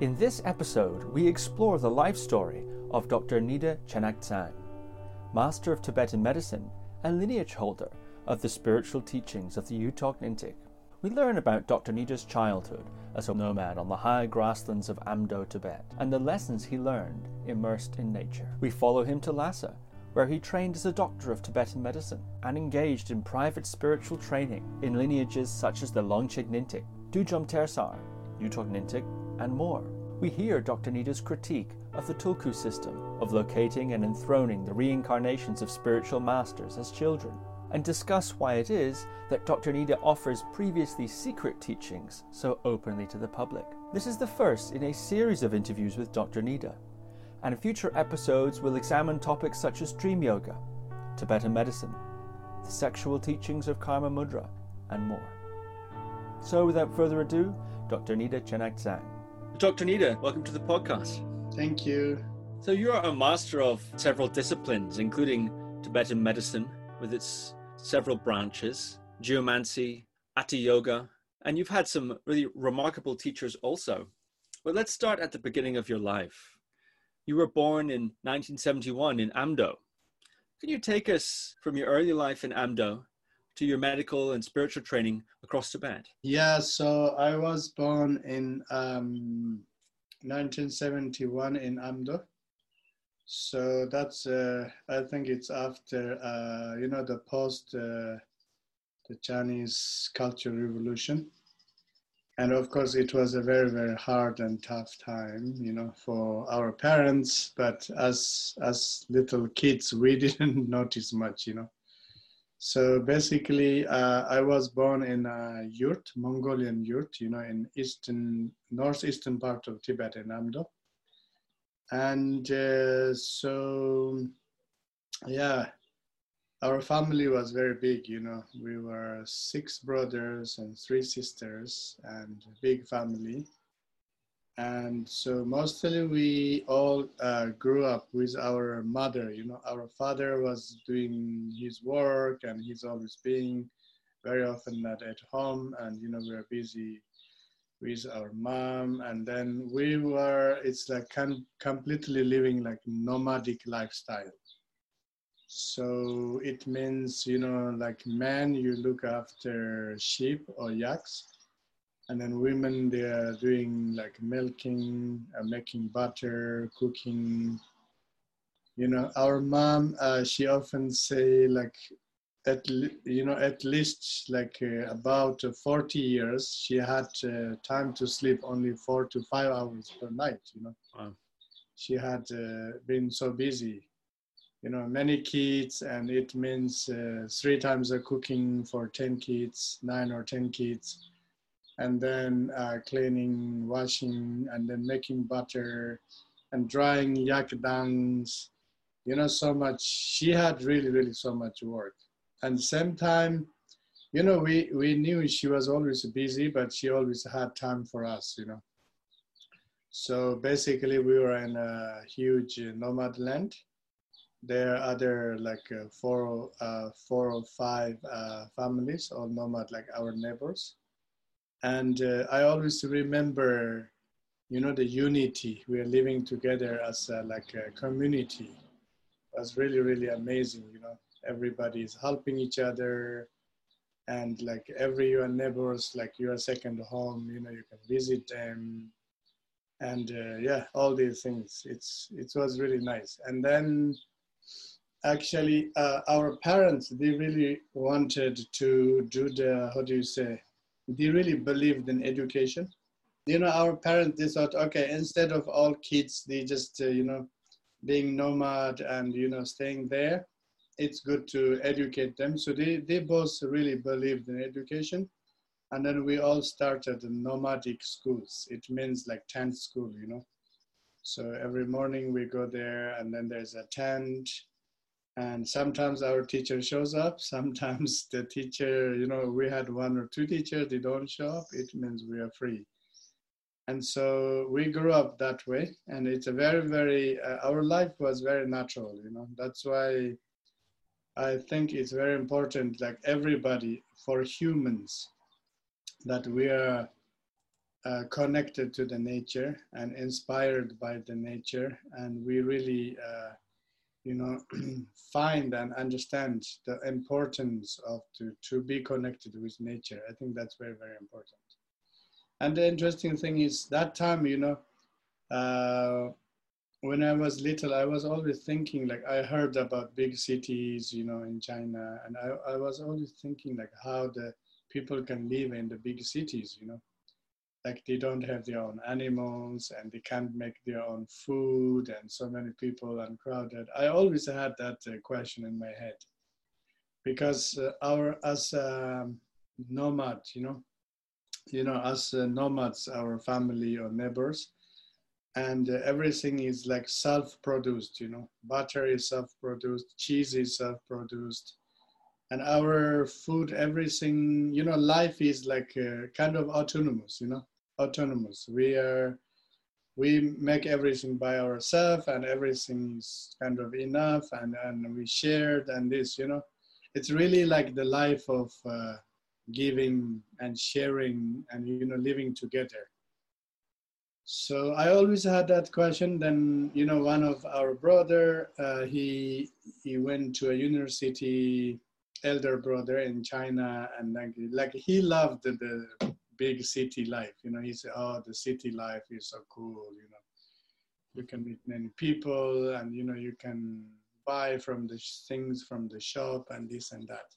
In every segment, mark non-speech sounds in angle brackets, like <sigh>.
In this episode, we explore the life story of Dr. Nida Chenagtsang, Master of Tibetan Medicine and lineage holder of the spiritual teachings of the Yuthok Nyingtik. We learn about Dr. Nida's childhood as a nomad on the high grasslands of Amdo, Tibet, and the lessons he learned immersed in nature. We follow him to Lhasa, where he trained as a doctor of Tibetan medicine and engaged in private spiritual training in lineages such as the Longchen Nyingtik, Dudjom Tersar, Yuthok Nyingtik, and more. We hear Dr. Nida's critique of the Tulku system of locating and enthroning the reincarnations of spiritual masters as children, and discuss why it is that Dr. Nida offers previously secret teachings so openly to the public. This is the first in a series of interviews with Dr. Nida, and future episodes will examine topics such as dream yoga, Tibetan medicine, the sexual teachings of Karma Mudra, and more. So, without further ado, Dr. Nida Chenagtsang. Dr. Nida, welcome to the podcast. Thank you. So, you're a master of several disciplines, including Tibetan medicine with its several branches, geomancy, Hatha yoga, and you've had some really remarkable teachers also. But let's start at the beginning of your life. You were born in 1971 in Amdo. Can you take us from your early life in Amdo to your medical and spiritual training across Tibet? Yeah, so I was born in um, 1971 in Amdo. So that's, uh, I think it's after, uh, you know, the post uh, the Chinese Cultural Revolution. And of course, it was a very, very hard and tough time, you know, for our parents. But as as little kids, we <laughs> didn't notice much, you know. So basically, uh, I was born in a yurt, Mongolian yurt, you know, in eastern, northeastern part of Tibet in Amdo. And uh, so, yeah, our family was very big, you know. We were six brothers and three sisters, and big family. And so mostly we all uh, grew up with our mother. You know, our father was doing his work, and he's always being very often not at home. And you know, we were busy with our mom. And then we were. It's like com- completely living like nomadic lifestyle. So it means, you know, like men, you look after sheep or yaks, and then women, they are doing like milking, uh, making butter, cooking. You know, our mom, uh, she often say like, at you know, at least like uh, about 40 years, she had uh, time to sleep only four to five hours per night. You know, wow. she had uh, been so busy you know many kids and it means uh, three times a cooking for 10 kids nine or 10 kids and then uh, cleaning washing and then making butter and drying yak dungs you know so much. She had really really so much work. And same time you know we we knew she was always busy but she always had time for us you know. So basically we were in a huge nomad land. There are other like uh, four, uh, four or five uh, families, all nomad, like our neighbors. And uh, I always remember, you know, the unity. We are living together as a, like a community. It was really, really amazing. You know, everybody is helping each other, and like every your neighbors, like your second home. You know, you can visit them, and uh, yeah, all these things. It's it was really nice. And then actually uh, our parents they really wanted to do the how do you say they really believed in education? You know our parents they thought okay instead of all kids they just uh, you know being nomad and you know staying there it's good to educate them. So they they both really believed in education. And then we all started nomadic schools. It means like tent school you know. So every morning we go there and then there's a tent and sometimes our teacher shows up sometimes <laughs> the teacher you know we had one or two teachers they don't show up it means we are free. And so we grew up that way and it's a very very uh, our life was very natural you know. That's why i think it's very important like everybody for humans that we are uh, connected to the nature and inspired by the nature, and we really, uh, you know, <clears throat> find and understand the importance of to to be connected with nature. I think that's very very important. And the interesting thing is that time, you know, uh, when I was little, I was always thinking like I heard about big cities, you know, in China, and I, I was always thinking like how the people can live in the big cities, you know, like they don't have their own animals and they can't make their own food and so many people and crowded. I always had that uh, question in my head. Because uh, our as um, nomad, you know, you know, as uh, nomads, our family or neighbors and uh, everything is like self-produced you know. Butter is self-produced cheese is self-produced and our food everything you know life is like uh, kind of autonomous you know autonomous. We are we make everything by ourselves and everything's kind of enough and and we shared and this you know. It's really like the life of uh, giving and sharing and you know living together. So I always had that question. Then you know, one of our brother, uh, he he went to a university, elder brother in China, and like like he loved the, the big city life. You know, he said, "Oh, the city life is so cool." You know, you can meet many people, and you know, you can buy from the things from the shop and this and that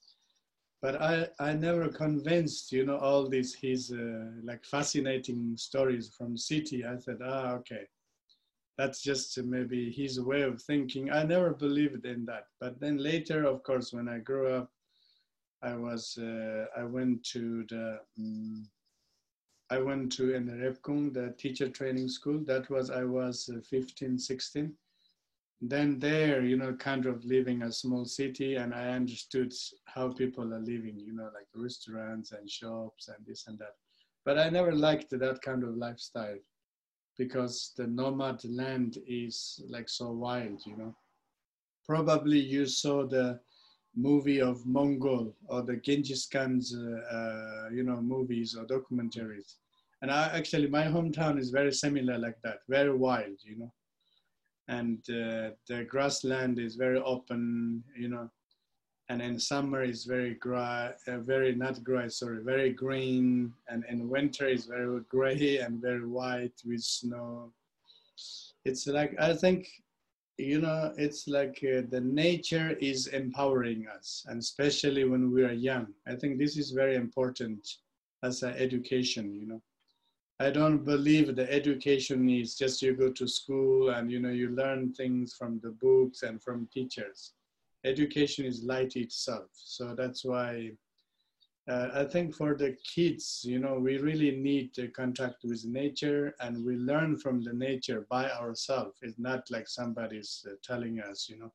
but I, I never convinced, you know, all these his uh, like fascinating stories from the city. I said, ah, okay, that's just maybe his way of thinking. I never believed in that. But then later, of course, when I grew up, I was uh, I went to the um, I went to in Repkong, the teacher training school. That was I was uh, 15, 16 then there, you know, kind of living a small city, and I understood how people are living, you know, like restaurants and shops and this and that. But I never liked that kind of lifestyle because the nomad land is like so wild, you know. Probably you saw the movie of Mongol or the Genghis Khan's, uh, uh, you know, movies or documentaries. And I actually, my hometown is very similar like that, very wild, you know and uh, the grassland is very open, you know, and in summer is very dry, uh, very not dry, sorry, very green, and in winter is very gray and very white with snow. It's like I think, you know, it's like uh, the nature is empowering us, and especially when we are young. I think this is very important as an education, you know I don't believe the education is just you go to school and you know you learn things from the books and from teachers. Education is light itself, so that's why uh, I think for the kids, you know, we really need to contact with nature and we learn from the nature by ourselves. It's not like somebody's uh, telling us, you know.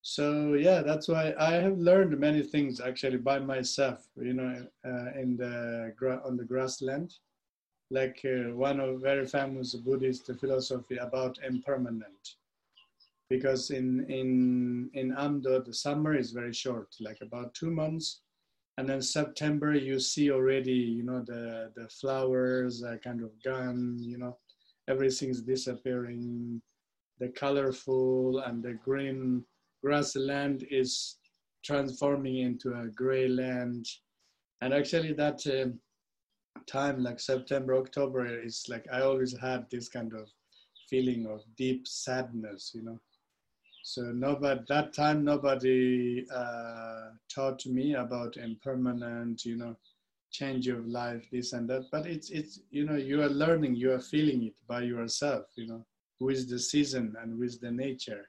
So yeah, that's why I have learned many things actually by myself, you know, uh, in the on the grassland like uh, one of very famous Buddhist philosophy about impermanent. Because in in in Amdo the summer is very short, like about two months, and then September you see already you know the the flowers are kind of gone, you know, everything's disappearing, the colorful and the green grassland is transforming into a gray land, and actually that. Uh, time like September, October is like I always had this kind of feeling of deep sadness, you know. So nobody that time nobody uh, taught me about impermanent, you know, change of life, this and that. But it's it's you know you are learning, you are feeling it by yourself, you know, with the season and with the nature.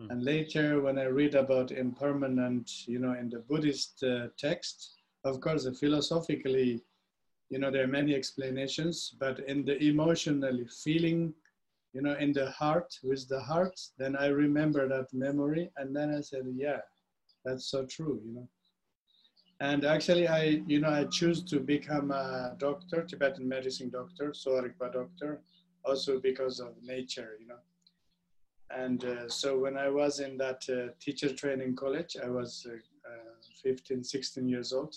Mm. And later, when I read about impermanent, you know, in the Buddhist uh, text, of course, philosophically you know there are many explanations but in the emotionally feeling you know in the heart with the heart then i remember that memory and then i said yeah that's so true you know. And actually i you know i choose to become a doctor tibetan medicine doctor Sowa Rigpa doctor also because of nature you know. And uh, so when i was in that uh, teacher training college i was uh, uh 15 16 years old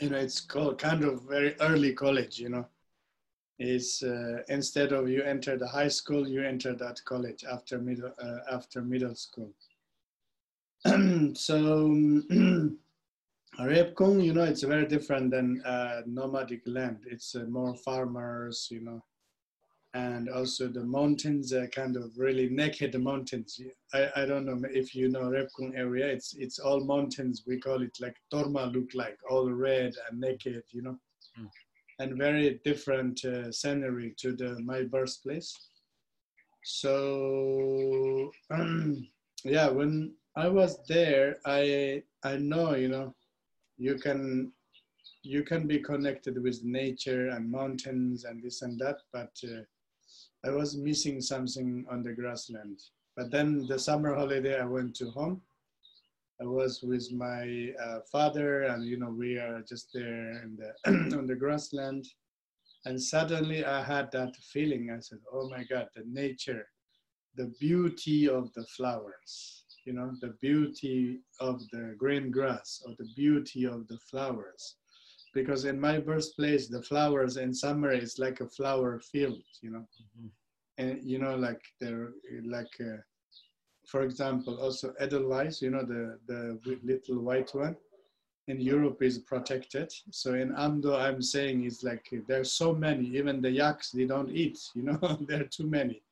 you know, it's called kind of very early college, you know. Is uh, instead of you enter the high school, you enter that college after middle uh, after middle school. <clears throat> so <clears throat> Repkong, you know, it's very different than uh, nomadic land. It's uh, more farmers, you know, and also the mountains are kind of really naked mountains. I, I don't know if you know Repkong area. It's it's all mountains. We call it like Torma look like all red and naked, you know, mm. and very different uh, scenery to the my birthplace. So um, <clears throat> yeah, when I was there, I I know you know you can you can be connected with nature and mountains and this and that, but uh, I was missing something on the grassland. But then the summer holiday, I went to home. I was with my uh, father, and you know we are just there the <clears throat> on the grassland, and suddenly I had that feeling. I said, "Oh my God, the nature, the beauty of the flowers." you know, the beauty of the green grass or the beauty of the flowers. Because in my birthplace, the flowers in summer is like a flower field, you know. Mm-hmm. And, you know, like they're like, uh, for example, also Edelweiss, you know, the, the little white one in Europe is protected. So in Amdo, I'm saying it's like there's so many, even the yaks, they don't eat, you know, <laughs> there are too many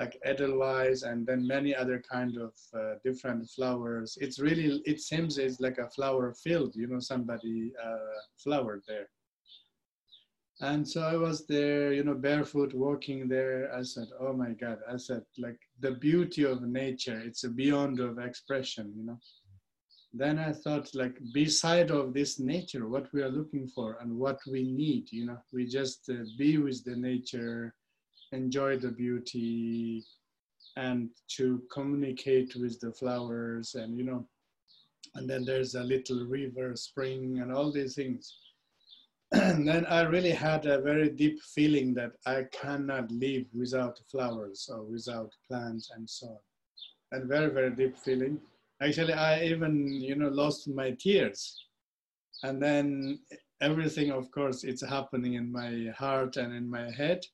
like Edelweiss and then many other kind of uh, different flowers. It's really, it seems it's like a flower field, you know, somebody uh, flowered there. And so I was there, you know, barefoot walking there. I said, oh my God, I said, like the beauty of nature, it's beyond of expression, you know. Then I thought like beside of this nature, what we are looking for and what we need, you know, we just uh, be with the nature, enjoy the beauty and to communicate with the flowers and you know and then there's a little river spring and all these things. <clears throat> And then i really had a very deep feeling that i cannot live without flowers or without plants and so on. And very very deep feeling. Actually i even you know lost my tears. And then everything of course it's happening in my heart and in my head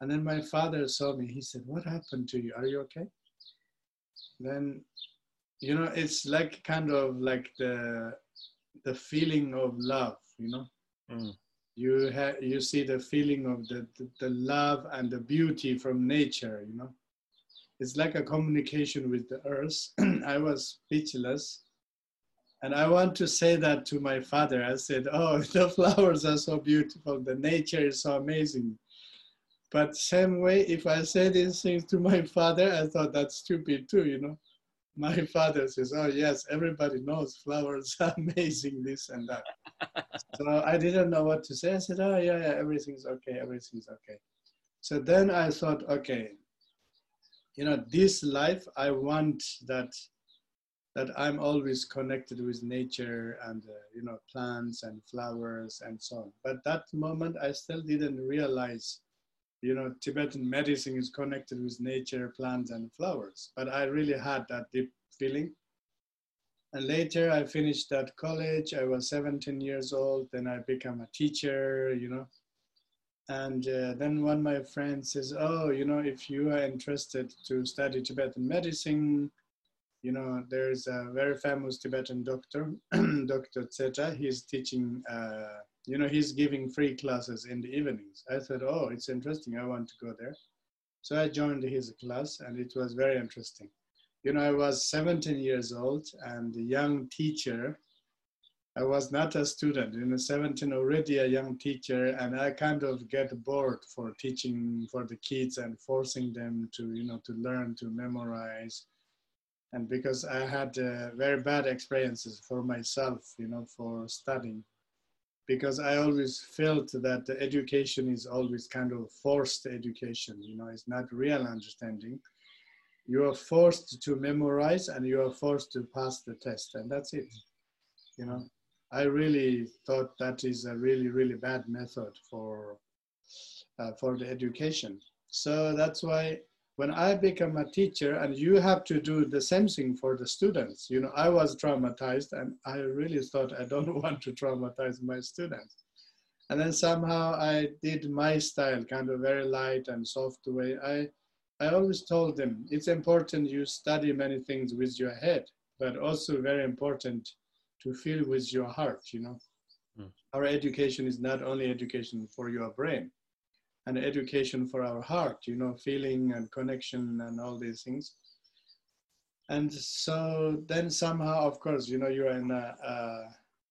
and then my father saw me. He said, What happened to you? Are you okay? Then, you know, it's like kind of like the the feeling of love, you know. Mm. You have you see the feeling of the, the, the love and the beauty from nature, you know. It's like a communication with the earth. <clears throat> I was speechless. And I want to say that to my father. I said, Oh, <laughs> the flowers are so beautiful. The nature is so amazing. But same way, if I say these things to my <laughs> father, I thought that's stupid too, you know. My <laughs> father says, oh yes, everybody knows flowers are <laughs> amazing, this and that. so I didn't know what to say. I said, oh yeah, yeah, everything's okay, everything's okay. So then I thought, okay, you know, this life, I want that that I'm always connected with nature and uh, you know plants and flowers and so on. But that moment, I still didn't realize you know, Tibetan medicine is connected with nature, plants, and flowers. But I really had that deep feeling. And later I finished that college. I was 17 years old. Then I became a teacher, you know. And uh, then one of my friends says, oh, you know, if you are interested to study Tibetan medicine, you know, there's a very famous Tibetan doctor, <clears throat> Dr. Tseta. He's teaching uh, you know, he's giving free classes in the evenings. I thought, oh, it's interesting. I want to go there. So I joined his class and it was very interesting. You know, I was 17 years old and a young teacher. I was not a student, you know, 17 already a young teacher and I kind of get bored for teaching for the kids and forcing them to, you know, to learn, to memorize. And because I had uh, very bad experiences for myself, you know, for studying because I always felt that the education is always kind of forced education, you know, it's not real understanding. You are forced to memorize and you are forced to pass the test, and that's it. You know, I really thought that is a really, really bad method for, uh, for the education. So that's why when I become a teacher and you have to do the same thing for the students, you know, I was traumatized and I really thought I don't <laughs> want to traumatize my students. And then somehow I did my style, kind of very light and soft way. I, I always told them it's important you study many things with your head, but also very important to feel with your heart, you know. Mm. Our education is not only education for your brain, and education for our heart, you know, feeling and connection and all these things. And so then somehow, of course, you know, you're in a, a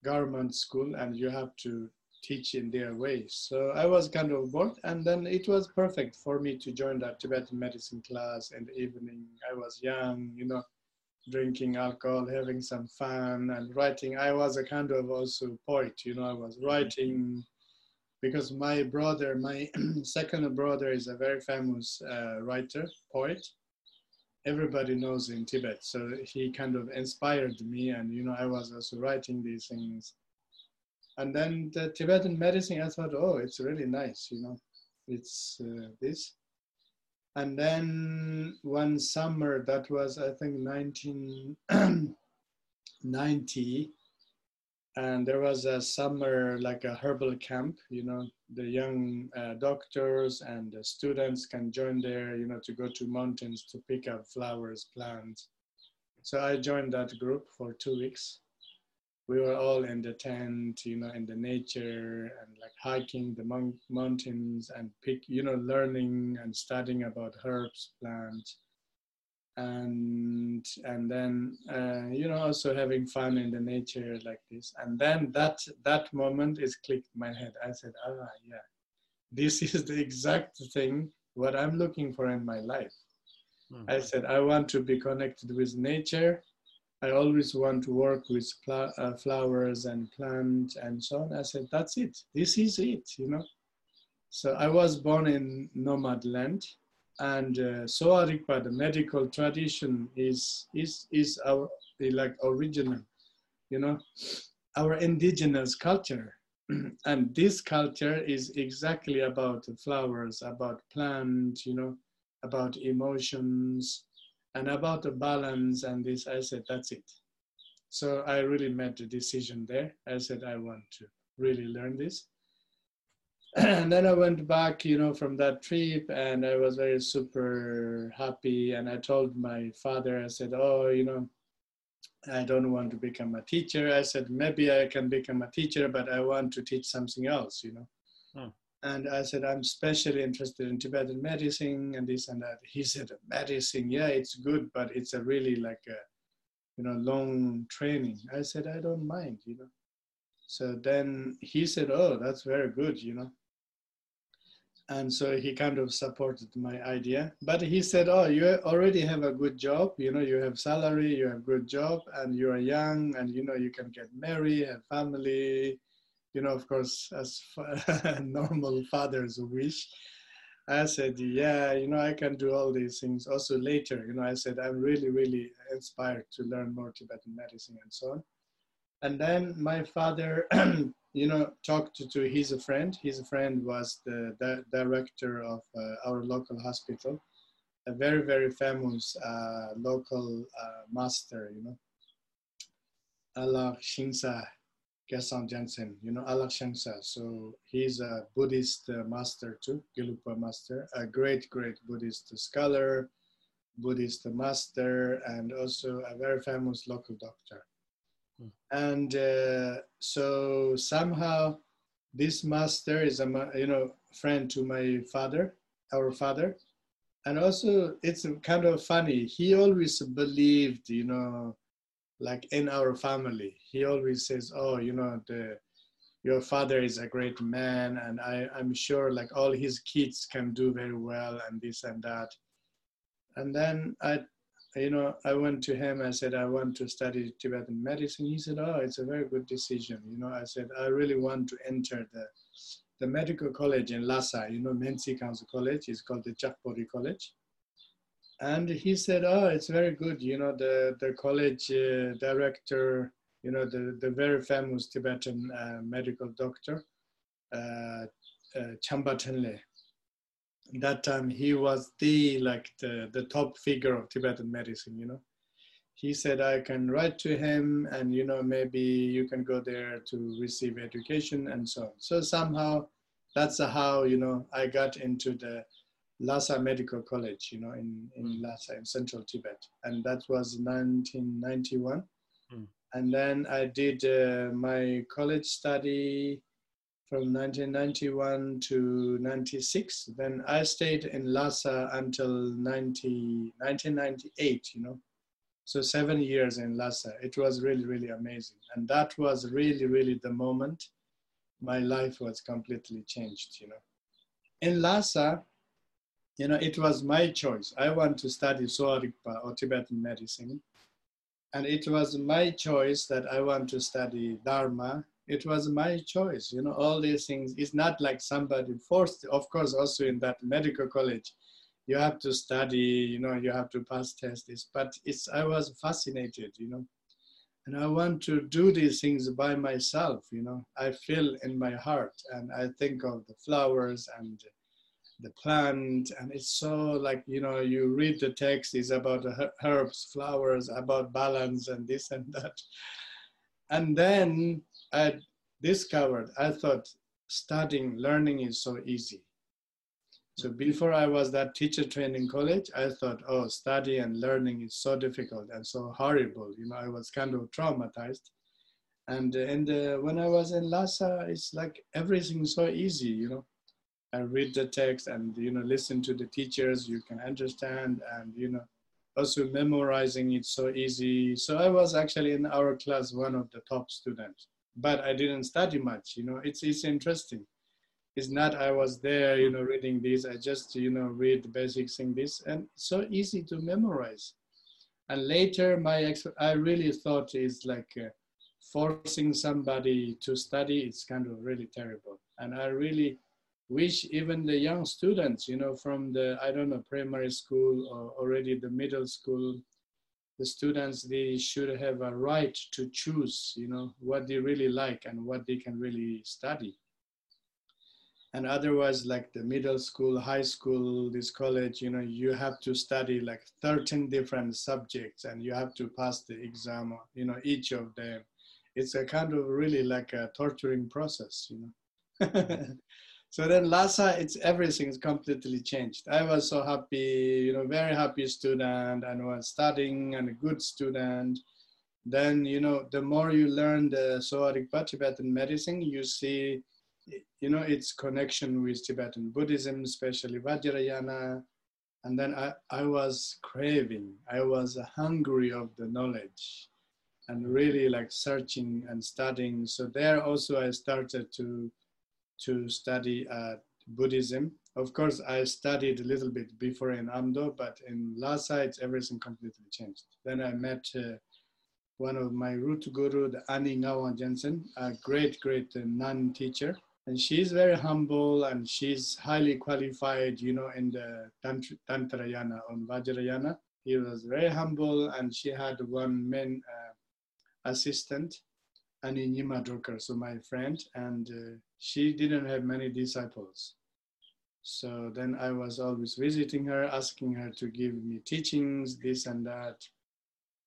government school and you have to teach in their way. So I was kind of bored, and then it was perfect for me to join that Tibetan medicine class in the evening. I was young, you know, drinking alcohol, having some fun, and writing. I was a kind of also poet, you know, I was mm-hmm. writing because my brother, my <clears throat> second brother, is a very famous uh, writer, poet. Everybody knows in Tibet, so he kind of inspired me, and you know, I was also writing these things. And then the Tibetan medicine, I thought, oh, it's really nice, you know, it's uh, this. And then one summer, that was I think 1990, <clears throat> and there was a summer like a herbal camp you know the young uh, doctors and the students can join there you know to go to mountains to pick up flowers plants. So i joined that group for two weeks. We were all in the tent you know in the nature and like hiking the mon- mountains and pick you know learning and studying about herbs plants and and then uh, you know also having fun in the nature like this. And then that that moment is clicked my head. I said ah yeah. This <laughs> is the exact thing what i'm looking for in my life. Mm-hmm. i said i want to be connected with nature. I always want to work with pl- uh, flowers and plants and so on. I said that's it. This is it you know. So i was born in nomad land and uh, Rigpa, the medical tradition, is is is our like original, you know, our indigenous culture, <clears throat> and this culture is exactly about flowers, about plants, you know, about emotions, and about the balance. And this, I said, that's it. So I really made the decision there. I said I want to really learn this <clears throat> <clears throat> and then I went back, you know, from that trip, and I was very super happy. And I told my father, I said, "Oh, you know, I don't want to become a teacher." I said, "Maybe I can become a teacher, but I want to teach something else," you know. Hmm. And I said, "I'm especially interested in Tibetan medicine and this and that." He said, "Medicine, yeah, it's good, but it's a really like a, you know, long training." I said, "I don't mind," you know. So then he said, "Oh, that's very good," you know and so he kind of supported my idea. But he said oh you already have a good job. You know you have salary you have good job and you are young and you know you can get married have family you know of course as <laughs> normal fathers wish. I said yeah you know i can do all these things. Also later you know i said i'm really really inspired to learn more tibetan medicine and so on. And then my father <clears throat> you know, talked to, to his friend. His friend was the, the director of uh, our local hospital, a very, very famous uh, local uh, master, you know, Allah Shinsa Gesang Jensen, you know, Allah Shinsa. So he's a Buddhist uh, master too, Gelugpa master, a great, great Buddhist scholar, Buddhist master, and also a very famous local doctor. And uh, so somehow this master is a you know friend to my father, our father, and also it's kind of funny. He always believed, you know, like in our family. He always says, "Oh, you know, the your father is a great man, and I, I'm sure like all his kids can do very well, and this and that." And then I you know, I went to him. I said, I want to study Tibetan medicine. He said, Oh, it's a very good decision. You know, I said, I really want to enter the the medical college in Lhasa. You know, Mentsikhang College is called the Chakpori College. And he said, Oh, it's very good. You know, the the college uh, director, you know, the the very famous Tibetan uh, medical doctor, uh, uh, Chamba Tenle that time he was the like the, the top figure of Tibetan medicine, you know. He said I can write to him and you know maybe you can go there to receive education and so on. So somehow that's how you know I got into the Lhasa Medical College, you know, in, in mm. Lhasa in central Tibet. And that was 1991. Mm. And then I did uh, my college study from 1991 to 96. Then I stayed in Lhasa until 90, 1998, you know. So seven years in Lhasa. It was really, really amazing. And that was really, really the moment my life was completely changed, you know. In Lhasa, you know, it was my choice. I want to study Sowa Rigpa or Tibetan medicine. And it was my choice that I want to study Dharma it was my choice. You know, all these things. It's not like somebody forced. Of course, also in that medical college, you have to study. You know, you have to pass tests. But it's I was fascinated. You know, and I want to do these things by myself. You know, I feel in my heart, and I think of the flowers and the plant and it's so like you know you read the text is about herbs flowers about balance and this and that and then I discovered, I thought studying, learning is so easy. So before I was that teacher training college, I thought, oh, study and learning is so difficult and so horrible. You know, I was kind of traumatized. And and uh, when I was in Lhasa, it's like everything so easy. You know, I read the text and you know listen to the teachers. You can understand and you know also memorizing it so easy. So I was actually in our class one of the top students but I didn't study much. You know, it's it's interesting. It's not I was there, you know, reading this. I just you know read basics in this, and so easy to memorize. And later, my ex- I really thought is like uh, forcing somebody to study. It's kind of really terrible, and I really wish even the young students, you know, from the I don't know primary school or already the middle school the students they should have a right to choose you know what they really like and what they can really study. And otherwise like the middle school high school this college you know you have to study like 13 different subjects and you have to pass the exam you know each of them. It's a kind of really like a torturing process you know <laughs> so then Lhasa, it's everything is completely changed. I was so happy, you know, very happy student and was studying and a good student. Then, you know, the more you learn the Sowa Rigpa Tibetan medicine, you see, you know, its connection with Tibetan Buddhism, especially Vajrayana. And then I, I was craving, I was hungry of the knowledge and really like searching and studying. So there also I started to to study uh, Buddhism. Of course, I studied a little bit before in Amdo, but in Lhasa, it's everything completely changed. Then I met uh, one of my root guru, the Ani Ngawan Jensen, a great, great uh, nun teacher. And she's very humble and she's highly qualified, you know, in the Tantra, Tantrayana on Vajrayana. He was very humble and she had one main uh, assistant Annie Nima Drucker, so my friend, and uh, she didn't have many disciples. So then I was always visiting her, asking her to give me teachings, this and that.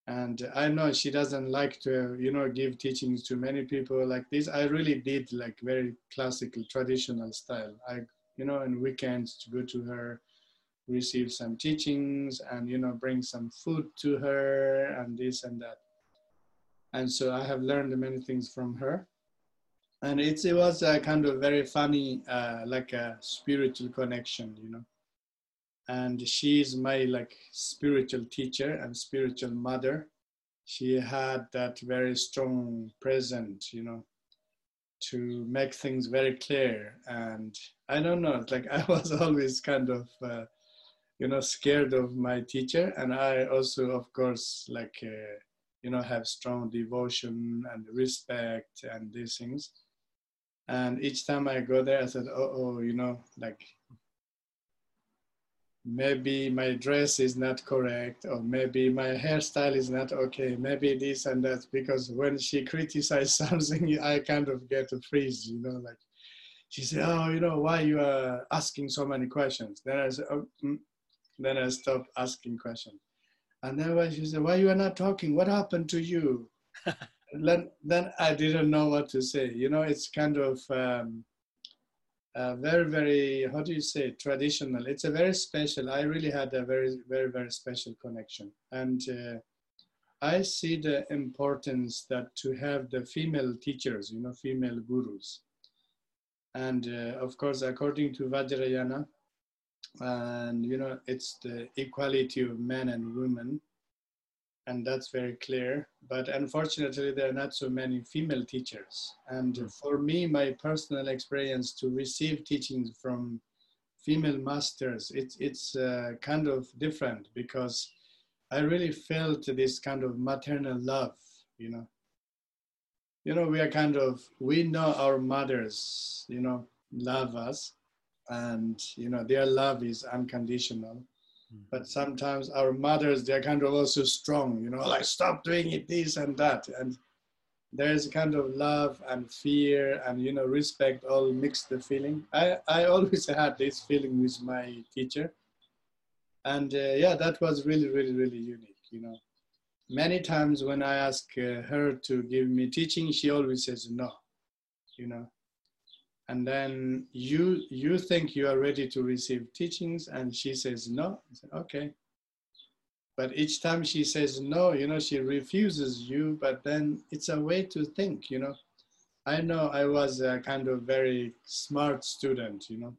And I know she doesn't like to, you know, give teachings to many people like this. I really did like very classical, traditional style. I, you know, on weekends to go to her, receive some teachings and, you know, bring some food to her and this and that and so I have learned many things from her. And it's, it was a kind of very funny, uh, like a spiritual connection, you know. And she's my like spiritual teacher and spiritual mother. She had that very strong present, you know, to make things very clear. And I don't know, like <laughs> I was always kind of, uh, you know, scared of my teacher. And I also, of course, like, uh, you know, have strong devotion and respect and these things. And each time I go there, I said, oh, oh, you know, like maybe my dress is not correct, or maybe my hairstyle is not okay, maybe this and that. Because when she criticizes <laughs> something, I kind of get a freeze, you know, like she said, "Oh, you know why you are asking so many questions?" Then I said, oh, mm. "Then I stopped asking questions." And then when she said, "Why you are not talking? What happened to you?" <laughs> then, then I didn't know what to say. You know, it's kind of um, very, very, how do you say, traditional. It's a very special, I really had a very, very, very special connection. And uh, I see the importance that to have the female teachers, you know, female gurus. And uh, of course, according to Vajrayana, and you know, it's the equality of men and women and that's very clear. But unfortunately, there are not so many female teachers. And mm. for me, my personal experience to receive teachings from female masters, it's it's uh, kind of different because I really felt this kind of maternal love. You know, you know, we are kind of we know our mothers, you know, love us, and you know their love is unconditional. But sometimes our mothers they're kind of also strong you know like stop doing it this and that. And there's a kind of love and fear and you know respect all mixed the feeling. I i always <laughs> had this feeling with my teacher. And uh, yeah that was really really really unique you know. Many times when i ask uh, her to give me teaching she always says no you know and then you you think you are ready to receive teachings? And she says no. Say, okay. But each time she says no you know she refuses you but then it's a way to think you know. I know i was a kind of very smart student you know.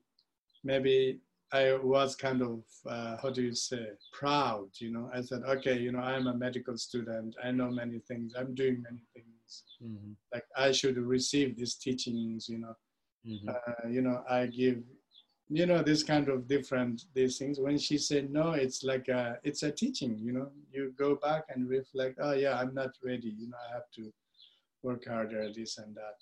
Maybe i was kind of uh, how do you say proud you know. I said okay you know i'm a medical student. I know many things. I'm doing many things. Mm-hmm. like i should receive these teachings you know mm-hmm. uh, you know i give you know this kind of different these things. When she said no it's like a it's a teaching you know. You go back and reflect oh yeah i'm not ready. You know i have to work harder this and that.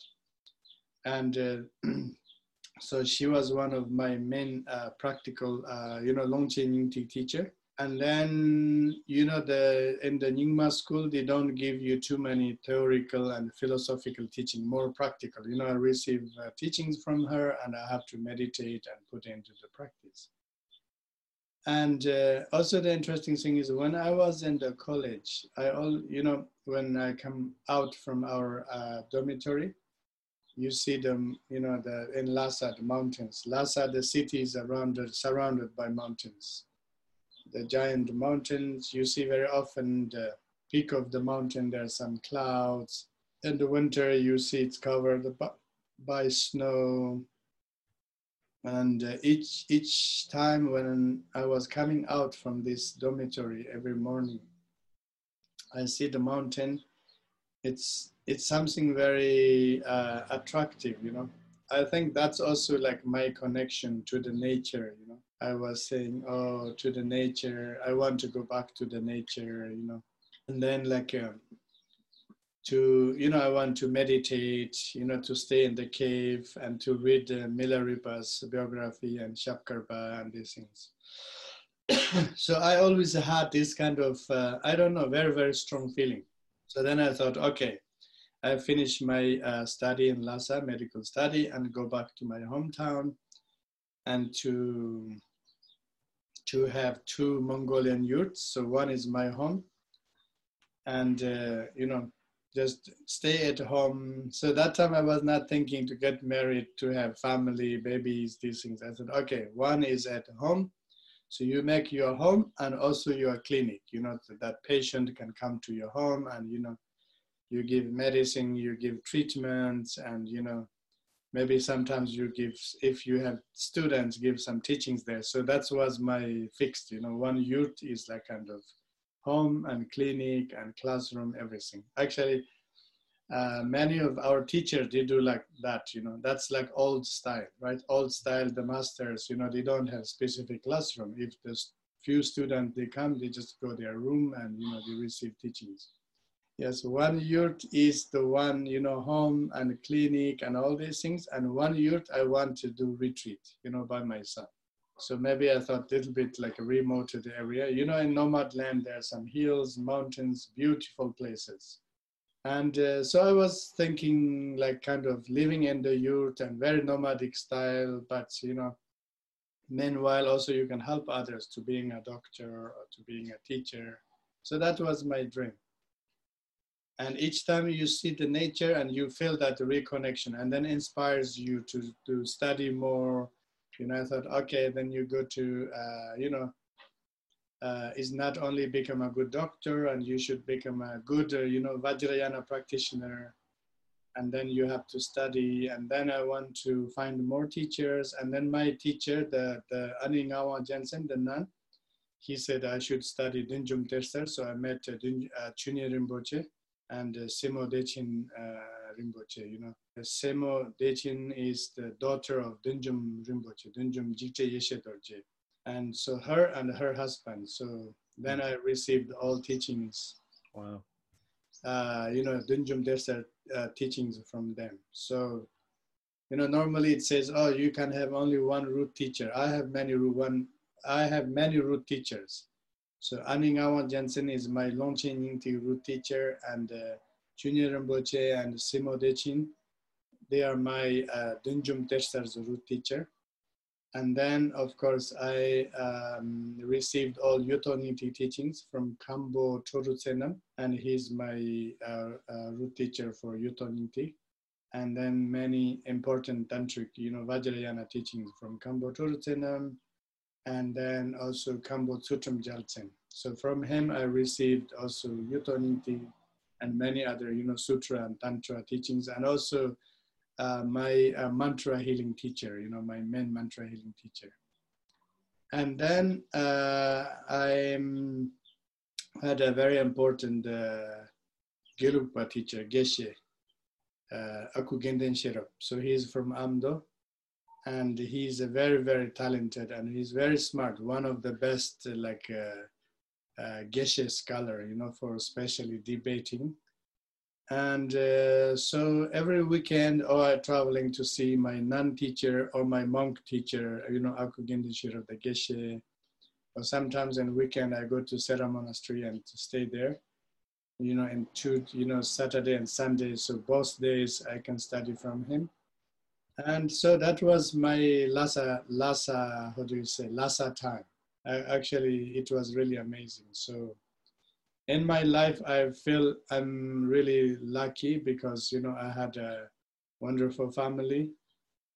And uh, <clears throat> so she was one of my main uh, practical uh, you know Longchen teacher and then you know the in the Nyingma school they don't give you too many theoretical and philosophical teaching more practical. You know I receive uh, teachings from her and I have to meditate and put into the practice. And uh, also the interesting thing is when I was in the college I all you know when I come out from our uh, dormitory you see them you know the in Lhasa the mountains. Lhasa the city is around surrounded by mountains the giant mountains. You see very often the peak of the mountain, there are some clouds. In the winter, you see it's covered by snow. And uh, each, each time when I was coming out from this dormitory every morning, I see the mountain. It's, it's something very uh, attractive, you know. I think that's also like my connection to the nature, you know. I was saying, oh, to the nature. I want to go back to the nature, you know. And then like uh, to, you know, I want to meditate, you know, to stay in the cave and to read uh, Milarepa's biography and Shabkarpa and these things. <coughs> so I always had this kind of, uh, I don't know, very, very strong feeling. So then I thought, okay, I finish my uh, study in Lhasa, medical study, and go back to my hometown and to to have two Mongolian yurts. So one is my home, and uh, you know, just stay at home. So that time I was not thinking to get married, to have family, babies, these things. I said, okay, one is at home. So you make your home and also your clinic. You know that patient can come to your home, and you know, you give medicine, you give treatments, and you know, maybe sometimes you give if you have students give some teachings there. So that was my fixed you know one youth is like kind of home and clinic and classroom everything. Actually uh, many of our teachers they do like that you know. That's like old style right? Old style the masters you know they don't have specific classroom. If there's few students they come they just go their room and you know they receive teachings Yes, one yurt is the one, you know, home and clinic and all these things. And one yurt I want to do retreat, you know, by myself. So maybe I thought a little bit like a remote area. You know, in nomad land, there are some hills, mountains, beautiful places. And uh, so I was thinking like kind of living in the yurt and very nomadic style, but you know, meanwhile also you can help others to being a doctor or to being a teacher. So that was my dream. And each time you see the nature and you feel that reconnection and then inspires you to, to study more, you know, I thought, okay, then you go to, uh, you know, uh, is not only become a good doctor and you should become a good, uh, you know, Vajrayana practitioner. And then you have to study. And then I want to find more teachers. And then my teacher, the, the Aningawa Jensen, the nun, he said I should study Dudjom Tersar. So I met uh, Din, uh, Rinpoche and uh, Semo Dechen uh, Rinpoche. You know, Semo Dechen is the daughter of Dudjom Rinpoche, Dudjom Jigdral Yeshe Dorje and so her and her husband. So then I received all teachings. Wow. Uh, you know, Dudjom Tersar uh, teachings from them. So, you know, normally it says, oh, you can have only one root teacher. I have many root one. I have many root teachers. So Aningawa Jensen is my Longchen Nyingtik root teacher, and uh, Junior Rinpoche and Semo Dechen, they are my uh, Dudjom root teacher. And then, of course, I um, received all Yutok Nyingtik teachings from Khenpo Troru Tsenam, and he's my uh, uh, root teacher for Yutok Nyingtik. And then many important tantric, you know, Vajrayana teachings from Khenpo Troru Tsenam, and then also Khenpo Tsultrim Gyaltsen. So from him, I received also Yutok Nyingtik and many other, you know, Sutra and Tantra teachings, and also uh, my uh, mantra healing teacher, you know, my main mantra healing teacher. And then uh, I had a very important uh, teacher, Geshe, uh, Aku Gendun Sherab. So he's from Amdo and he's a very, very talented and he's very smart. One of the best, uh, like, uh, uh, Geshe scholar, you know, for especially debating and uh, so every weekend, oh, I'm traveling to see my nun teacher or my monk teacher, you know, Akugindishir of the Geshe. Or sometimes in weekend, I go to Sera Monastery and to stay there. You know, and two, you know, Saturday and Sunday. So both days I can study from him. And so that was my Lhasa, Lhasa, how do you say, Lhasa time. I, actually, it was really amazing. So in my life, I feel I'm really lucky because, you know, I had a wonderful family,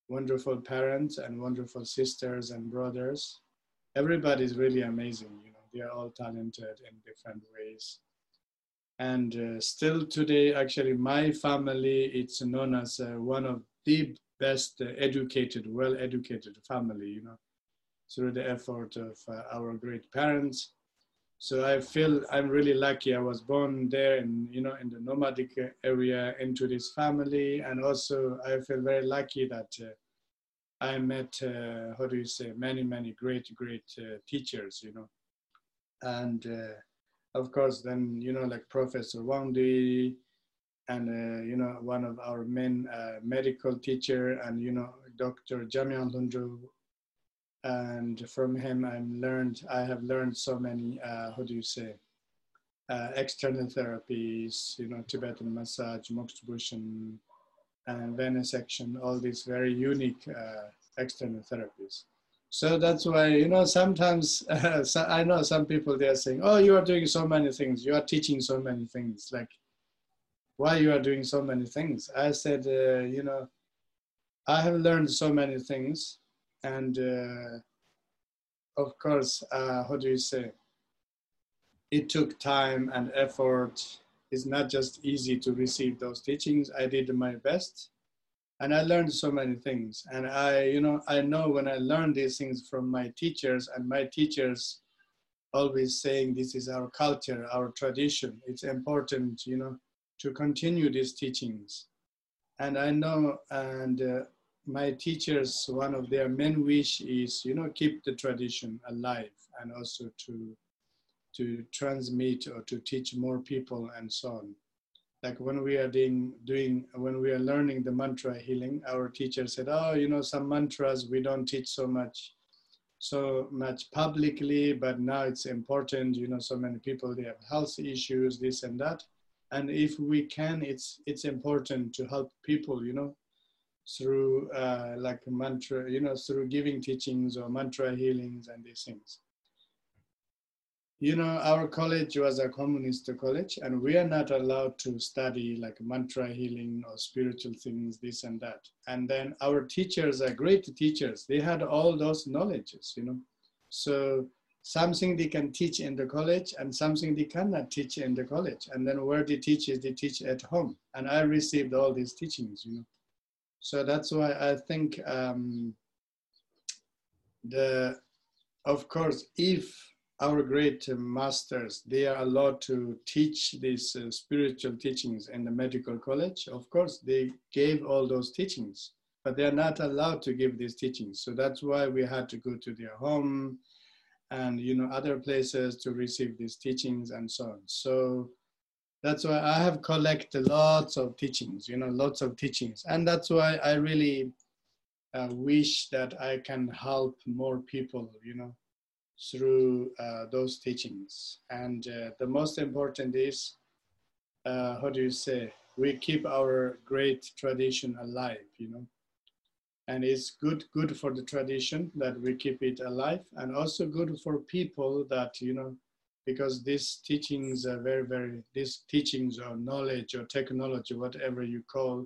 wonderful parents, and wonderful sisters and brothers. Everybody's really amazing, you know, they're all talented in different ways. And uh, still today, actually, my family, it's known as uh, one of the best uh, educated, well-educated family, you know, through the effort of uh, our great parents so I feel I'm really lucky. I was born there in, you know, in the nomadic area into this family. And also I feel very lucky that uh, I met, uh, how do you say, many, many great, great uh, teachers, you know. And uh, of course, then, you know, like Professor Wang Dui, and, uh, you know, one of our main uh, medical teacher and, you know, Dr. Jamyang Lundru and from him I'm learned I have learned so many uh, how do you say uh, external therapies you know Tibetan massage moxibustion and venesection all these very unique uh, external therapies. So that's why you know sometimes <laughs> so I know some people they are saying oh you are doing so many things. You are teaching so many things. Like why you are doing so many things I said uh, you know I have learned so many things and uh, of course, uh, how do you say? It took time and effort. It's not just easy to receive those teachings. I did my best, and I learned so many things. And I, you know, I know when I learned these things from my teachers, and my teachers always saying this is our culture, our tradition. It's important, you know, to continue these teachings. And I know, and uh, my teachers, one of their main wish is, you know, keep the tradition alive and also to, to transmit or to teach more people and so on. Like when we are doing, doing, when we are learning the mantra healing, our teacher said, oh, you know, some mantras we don't teach so much, so much publicly, but now it's important, you know, so many people, they have health issues, this and that. And if we can it's it's important to help people you know through uh, like mantra you know through giving teachings or mantra healings and these things. You know our college was a communist college and we are not allowed to study like mantra healing or spiritual things this and that. And then our teachers are great teachers. They had all those knowledges you know. So something they can teach in the college and something they cannot teach in the college. And then where they teach is they teach at home. And I received all these teachings, you know. So that's why I think um, the, of course, if our great masters, they are allowed to teach these uh, spiritual teachings in the medical college, of course, they gave all those teachings, but they are not allowed to give these teachings. So that's why we had to go to their home, and you know other places to receive these teachings and so on. So that's why i have collected lots of teachings you know lots of teachings. And that's why i really uh, wish that i can help more people you know through uh, those teachings. And uh, the most important is uh, how do you say we keep our great tradition alive you know and it's good good for the tradition that we keep it alive and also good for people that you know because these teachings are very very these teachings or knowledge or technology whatever you call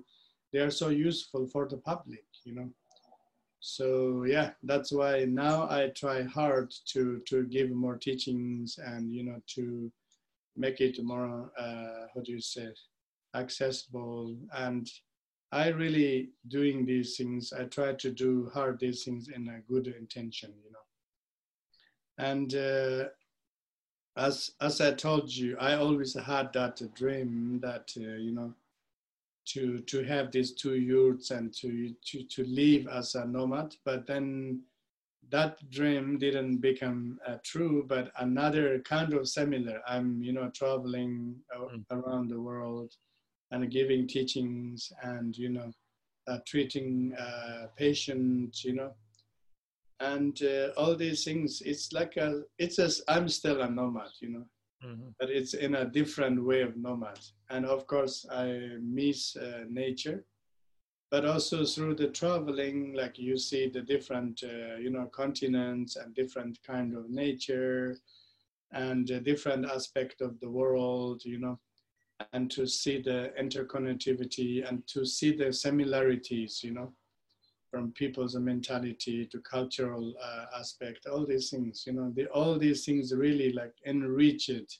they are so useful for the public you know. So yeah that's why now i try hard to to give more teachings and you know to make it more uh, how do you say accessible and I really doing these things. I try to do hard these things in a good intention, you know. And uh, as as I told you, I always had that dream that uh, you know to to have these two yurts and to to to live as a nomad. But then that dream didn't become uh, true. But another kind of similar. I'm you know traveling mm. around the world and giving teachings and you know uh, treating uh, patients you know. And uh, all these things it's like a it's a i'm still a nomad you know. Mm-hmm. but it's in a different way of nomad. And of course i miss uh, nature. But also through the traveling like you see the different uh, you know continents and different kind of nature and different aspect of the world you know and to see the interconnectivity and to see the similarities, you know, from people's mentality to cultural uh, aspect, all these things, you know, the, all these things really like enrich it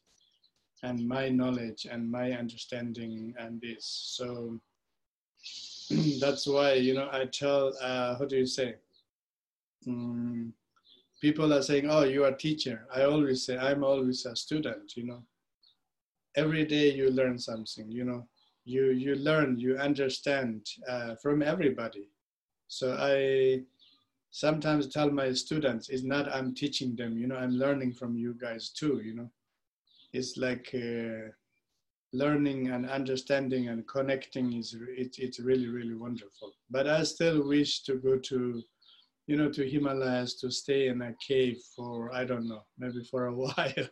and my knowledge and my understanding and this. So <clears throat> that's why, you know, I tell, uh, how do you say? Mm, people are saying, oh, you are a teacher. I always say, I'm always a student, you know every day you learn something you know. You you learn you understand uh, from everybody. So i sometimes tell my students it's not i'm teaching them you know i'm learning from you guys too you know. It's like uh, learning and understanding and connecting is it, it's really really wonderful. But i still wish to go to you know to himalayas to stay in a cave for i don't know maybe for a <laughs> while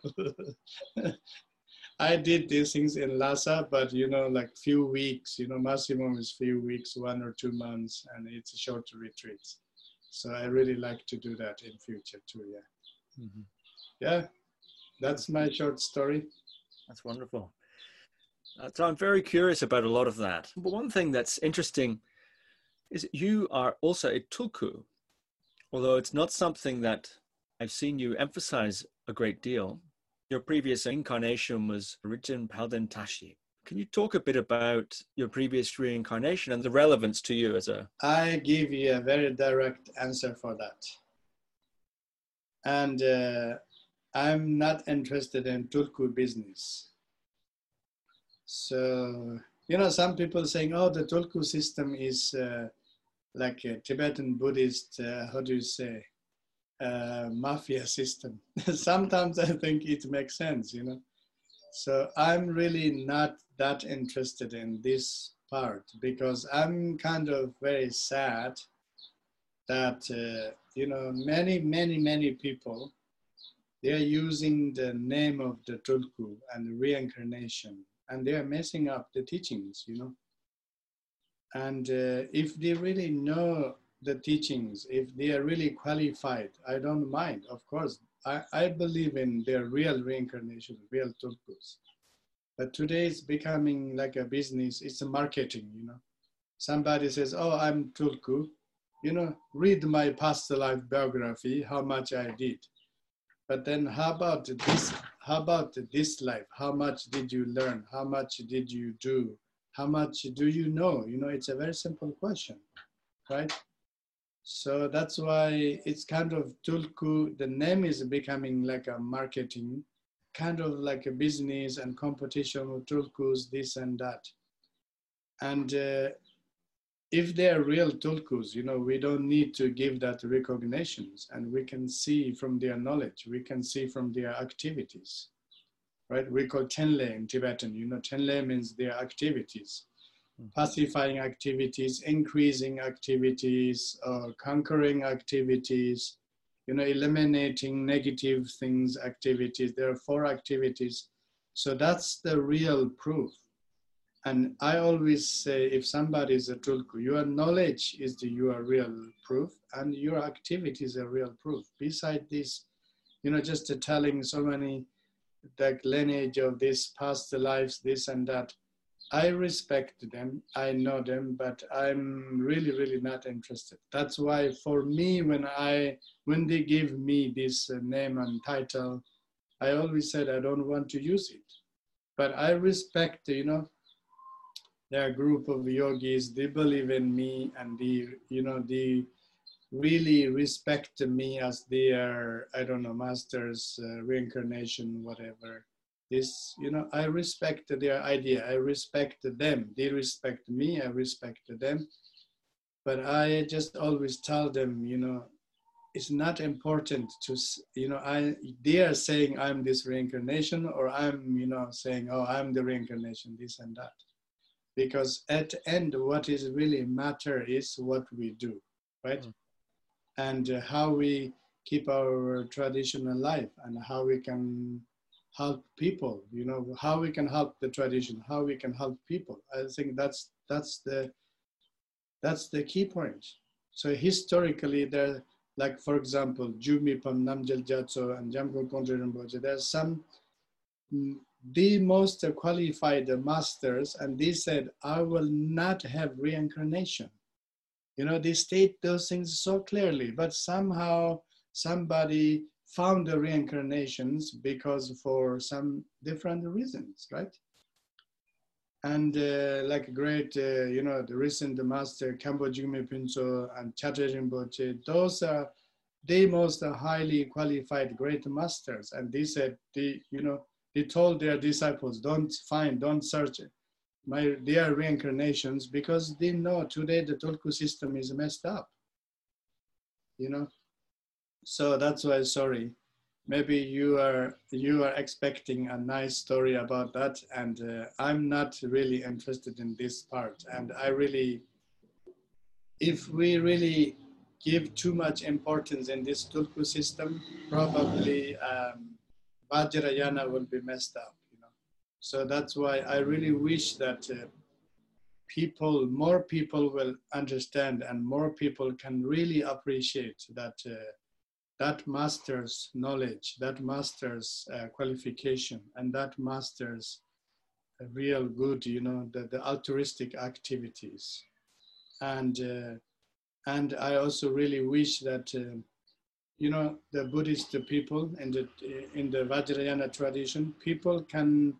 I did these things in Lhasa, but you know, like few weeks, you know, maximum is few weeks, one or two months, and it's a short retreat. So I really like to do that in future too. Yeah, mm-hmm. yeah, that's my short story. That's wonderful. Uh, so I'm very curious about a lot of that. But one thing that's interesting is you are also a tulku, although it's not something that I've seen you emphasize a great deal. Your previous incarnation was Rijin Palden Tashi. Can you talk a bit about your previous reincarnation and the relevance to you as a? I give you a very direct answer for that. And uh, I'm not interested in Tulku business. So, you know, some people saying, oh, the Tulku system is uh, like a Tibetan Buddhist, uh, how do you say, mafia system. <laughs> Sometimes I think it makes sense, you know. So I'm really not that interested in this part because I'm kind of very sad that uh, you know many many many people they are using the name of the tulku and reincarnation and they are messing up the teachings, you know. And uh, if they really know the teachings, if they are really qualified, I don't mind, of course. I, I believe in their real reincarnation, real tulkus. But today it's becoming like a business, it's a marketing, you know. Somebody says, oh, I'm tulku, you know, read my past life biography, how much I did. But then how about this, how about this life? How much did you learn? How much did you do? How much do you know? You know, it's a very simple question, right? So that's why it's kind of Tulku, the name is becoming like a marketing, kind of like a business and competition with Tulkus, this and that. And uh, if they're real Tulkus, you know, we don't need to give that recognitions and we can see from their knowledge, we can see from their activities, right? We call Tenle in Tibetan, you know, Tenle means their activities pacifying activities, increasing activities, uh, conquering activities, you know, eliminating negative things, activities. There are four activities. So that's the real proof. And I always say, if somebody is a tulku, your knowledge is the your real proof, and your activities are real proof. Beside this, you know, just telling so many the lineage of this past lives, this and that, I respect them, I know them, but I'm really, really not interested. That's why for me, when I when they give me this uh, name and title, I always said I don't want to use it. But I respect, you know, there are group of yogis, they believe in me and they, you know, they really respect me as their, I don't know, masters, uh, reincarnation, whatever this you know i respect their idea. I respect them. They respect me. I respect them. But i just always tell them you know it's not important to you know i they are saying i'm this reincarnation or i'm you know saying oh i'm the reincarnation this and that. Because at the end what is really matter is what we do right? Mm. and uh, how we keep our tradition alive and how we can help people you know how we can help the tradition how we can help people. I think that's that's the that's the key point. So historically there like for example Ju Mipham Namgyal Gyatso and Kongtrul Rinpoche there's some mm, the most qualified masters and they said I will not have reincarnation. You know they state those things so clearly but somehow somebody found the reincarnations because for some different reasons, right? And uh, like great, uh, you know, the recent master Khenpo Jigme Phuntsho and Chatral Rinpoche, those are the most highly qualified great masters. And they said, they, you know, they told their disciples, don't find, don't search it. my their reincarnations because they know today the Tulku system is messed up. You know, so that's why sorry. Maybe you are you are expecting a nice story about that and uh, i'm not really interested in this part. And i really if we really give too much importance in this tulku system probably um, vajrayana will be messed up you know. So that's why i really wish that uh, people more people will understand and more people can really appreciate that uh, that master's knowledge, that master's uh, qualification, and that master's uh, real good, you know, the, the altruistic activities. And, uh, and I also really wish that, uh, you know, the Buddhist people in the, in the Vajrayana tradition, people can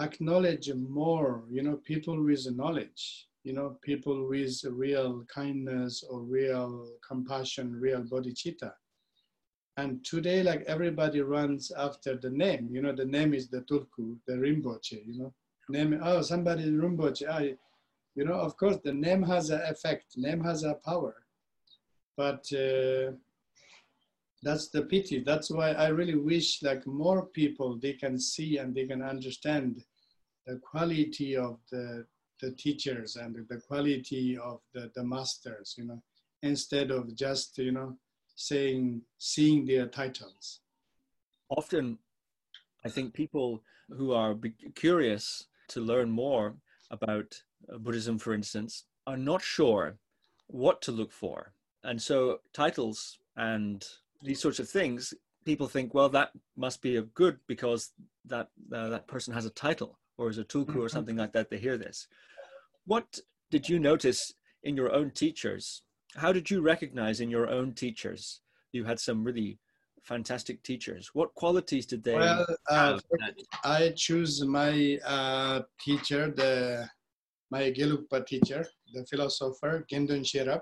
acknowledge more, you know, people with knowledge, you know, people with real kindness or real compassion, real bodhicitta and today, like everybody runs after the name. You know, the name is the Tulku, the Rinpoche, you know. Name, oh, somebody Rinpoche. I, you know, of course, the name has an effect, name has a power. But uh, that's the pity. That's why I really wish like more people, they can see and they can understand the quality of the, the teachers and the quality of the, the masters, you know, instead of just, you know, saying seeing their titles often i think people who are curious to learn more about uh, Buddhism, for instance, are not sure what to look for. And so titles and these sorts of things, people think, well, that must be a good because that uh, that person has a title or is a tulku or mm-hmm. something like that. They hear this. What did you notice in your own teachers? How did you recognize in your own teachers? You had some really fantastic teachers. What qualities did they well, uh, I choose my uh, teacher, the my Gelugpa teacher, the philosopher Gendun Sherab.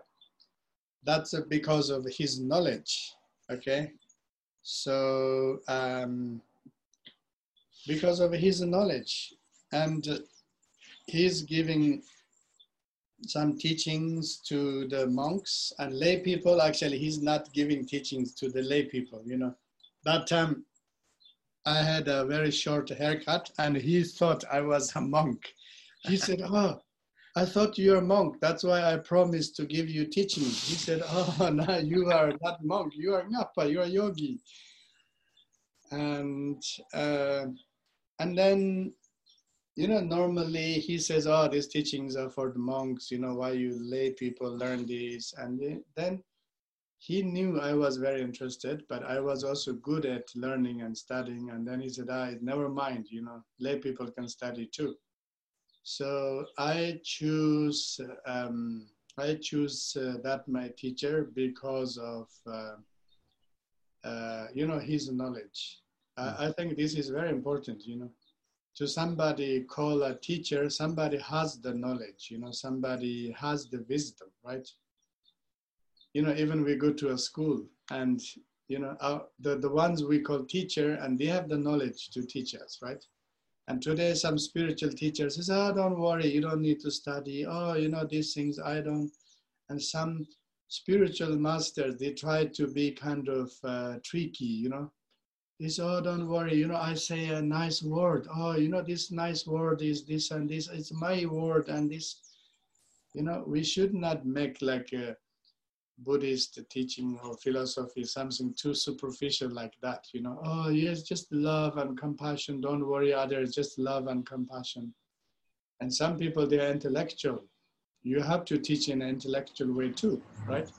That's because of his knowledge. Okay, so um, because of his knowledge, and he's giving some teachings to the monks and lay people. Actually, he's not giving teachings to the lay people. You know, that time I had a very short haircut, and he thought I was a monk. He <laughs> said, "Oh, I thought you're a monk. That's why I promised to give you teachings." He said, "Oh, <laughs> no, you are not monk. You are ngapa. You are yogi." And uh, and then you know, normally he says, oh, these teachings are for the monks, you know, why you lay people learn these. And then he knew I was very interested, but I was also good at learning and studying. And then he said, ah, never mind, you know, lay people can study too. So I choose, um, I choose uh, that my teacher because of, uh, uh, you know, his knowledge. I, I think this is very important, you know to somebody call a teacher, somebody has the knowledge, you know, somebody has the wisdom, right? You know, even we go to a school and, you know, our, the, the ones we call teacher and they have the knowledge to teach us, right? And today some spiritual teachers says, oh, don't worry, you don't need to study. Oh, you know, these things I don't. And some spiritual masters, they try to be kind of uh, tricky, you know, is oh don't worry. You know i say a nice word. Oh you know this nice word is this and this. It's my word and this. You know we should not make like a buddhist teaching or philosophy something too superficial like that you know. Oh yes just love and compassion. Don't worry others. Just love and compassion. And some people they are intellectual. You have to teach in an intellectual way too right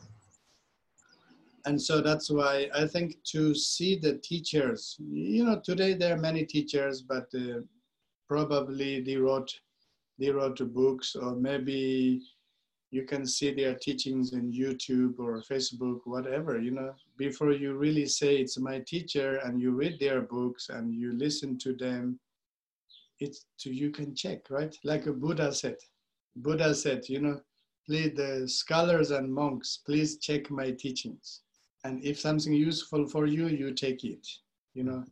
and so that's why I think to see the teachers, you know, today there are many teachers, but uh, probably they wrote they wrote books, or maybe you can see their teachings in YouTube or Facebook, whatever. You know, before you really say it's my teacher, and you read their books and you listen to them, it's to you can check, right? Like a Buddha said. Buddha said, you know, please the scholars and monks, please check my teachings and if something useful for you you take it you know.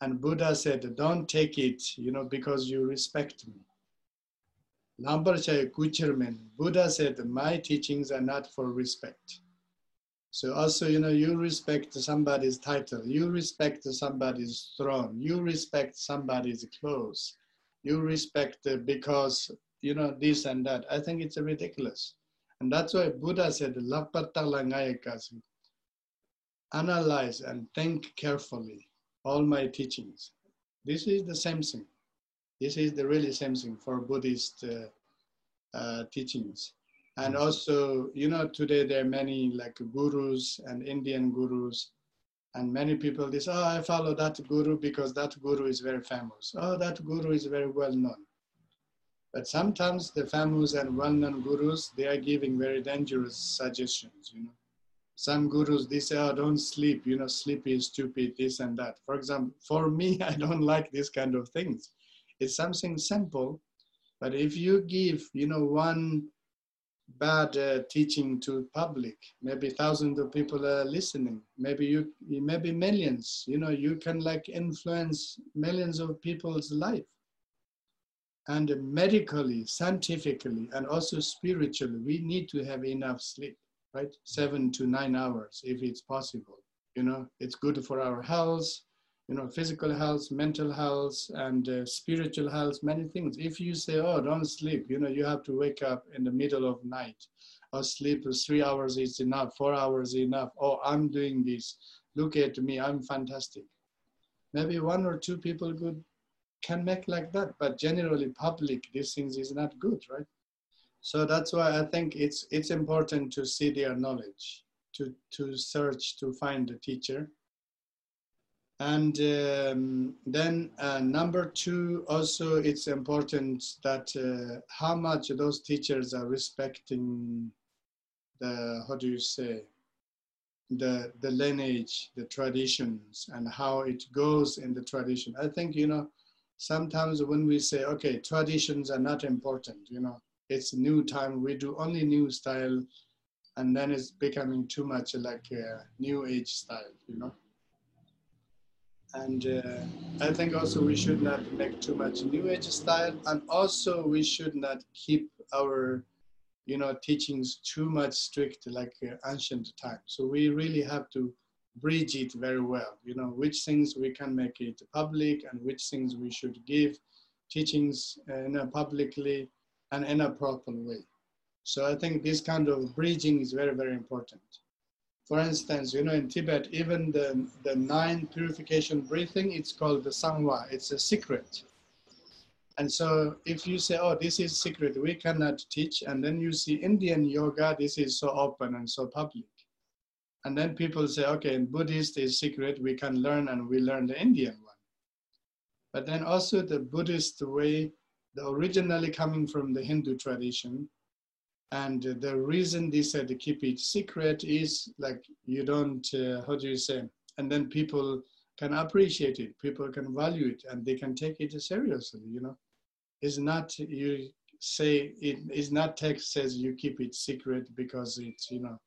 And buddha said don't take it you know because you respect me. Buddha said my teachings are not for respect. So also you know you respect somebody's title you respect somebody's throne you respect somebody's clothes you respect because you know this and that. I think it's ridiculous. And that's why buddha said analyze and think carefully all my teachings. This is the same thing. This is the really same thing for Buddhist uh, uh, teachings. And also, you know, today there are many like gurus and Indian gurus, and many people they say, oh, I follow that guru because that guru is very famous. Oh, that guru is very well known. But sometimes the famous and well-known gurus, they are giving very dangerous suggestions, you know some gurus they say oh don't sleep. You know sleep is stupid this and that. For example for me <laughs> i don't like this kind of things. It's something simple but if you give you know one bad uh, teaching to public maybe thousands of people are listening maybe you maybe millions you know you can like influence millions of people's life. And medically scientifically and also spiritually we need to have enough sleep right? Seven to nine hours if it's possible. You know, it's good for our health, you know, physical health, mental health, and uh, spiritual health, many things. If you say, oh, don't sleep, you know, you have to wake up in the middle of night or sleep three hours is enough, four hours enough. Oh, I'm doing this. Look at me, I'm fantastic. Maybe one or two people could can make like that, but generally public, these things is not good, right? So that's why I think it's it's important to see their knowledge, to to search to find the teacher. And um, then uh, number two, also it's important that uh, how much those teachers are respecting the how do you say the the lineage, the traditions, and how it goes in the tradition. I think you know sometimes when we say okay, traditions are not important, you know it's new time. We do only new style, and then it's becoming too much like a new age style, you know. And uh, I think also we should not make too much new age style, and also we should not keep our, you know, teachings too much strict like uh, ancient time. So we really have to bridge it very well. You know, which things we can make it public, and which things we should give teachings uh, publicly and in a proper way. So I think this kind of bridging is very, very important. For instance, you know, in Tibet, even the, the nine purification breathing, it's called the Sangwa, it's a secret. And so if you say, oh, this is secret, we cannot teach, and then you see Indian yoga, this is so open and so public. And then people say, okay, in Buddhist is secret, we can learn and we learn the Indian one. But then also the Buddhist way the originally coming from the Hindu tradition. And the reason they said to keep it secret is like you don't, uh, how do you say, and then people can appreciate it, people can value it, and they can take it seriously, you know. It's not, you say, it is not text says you keep it secret because it's, you know,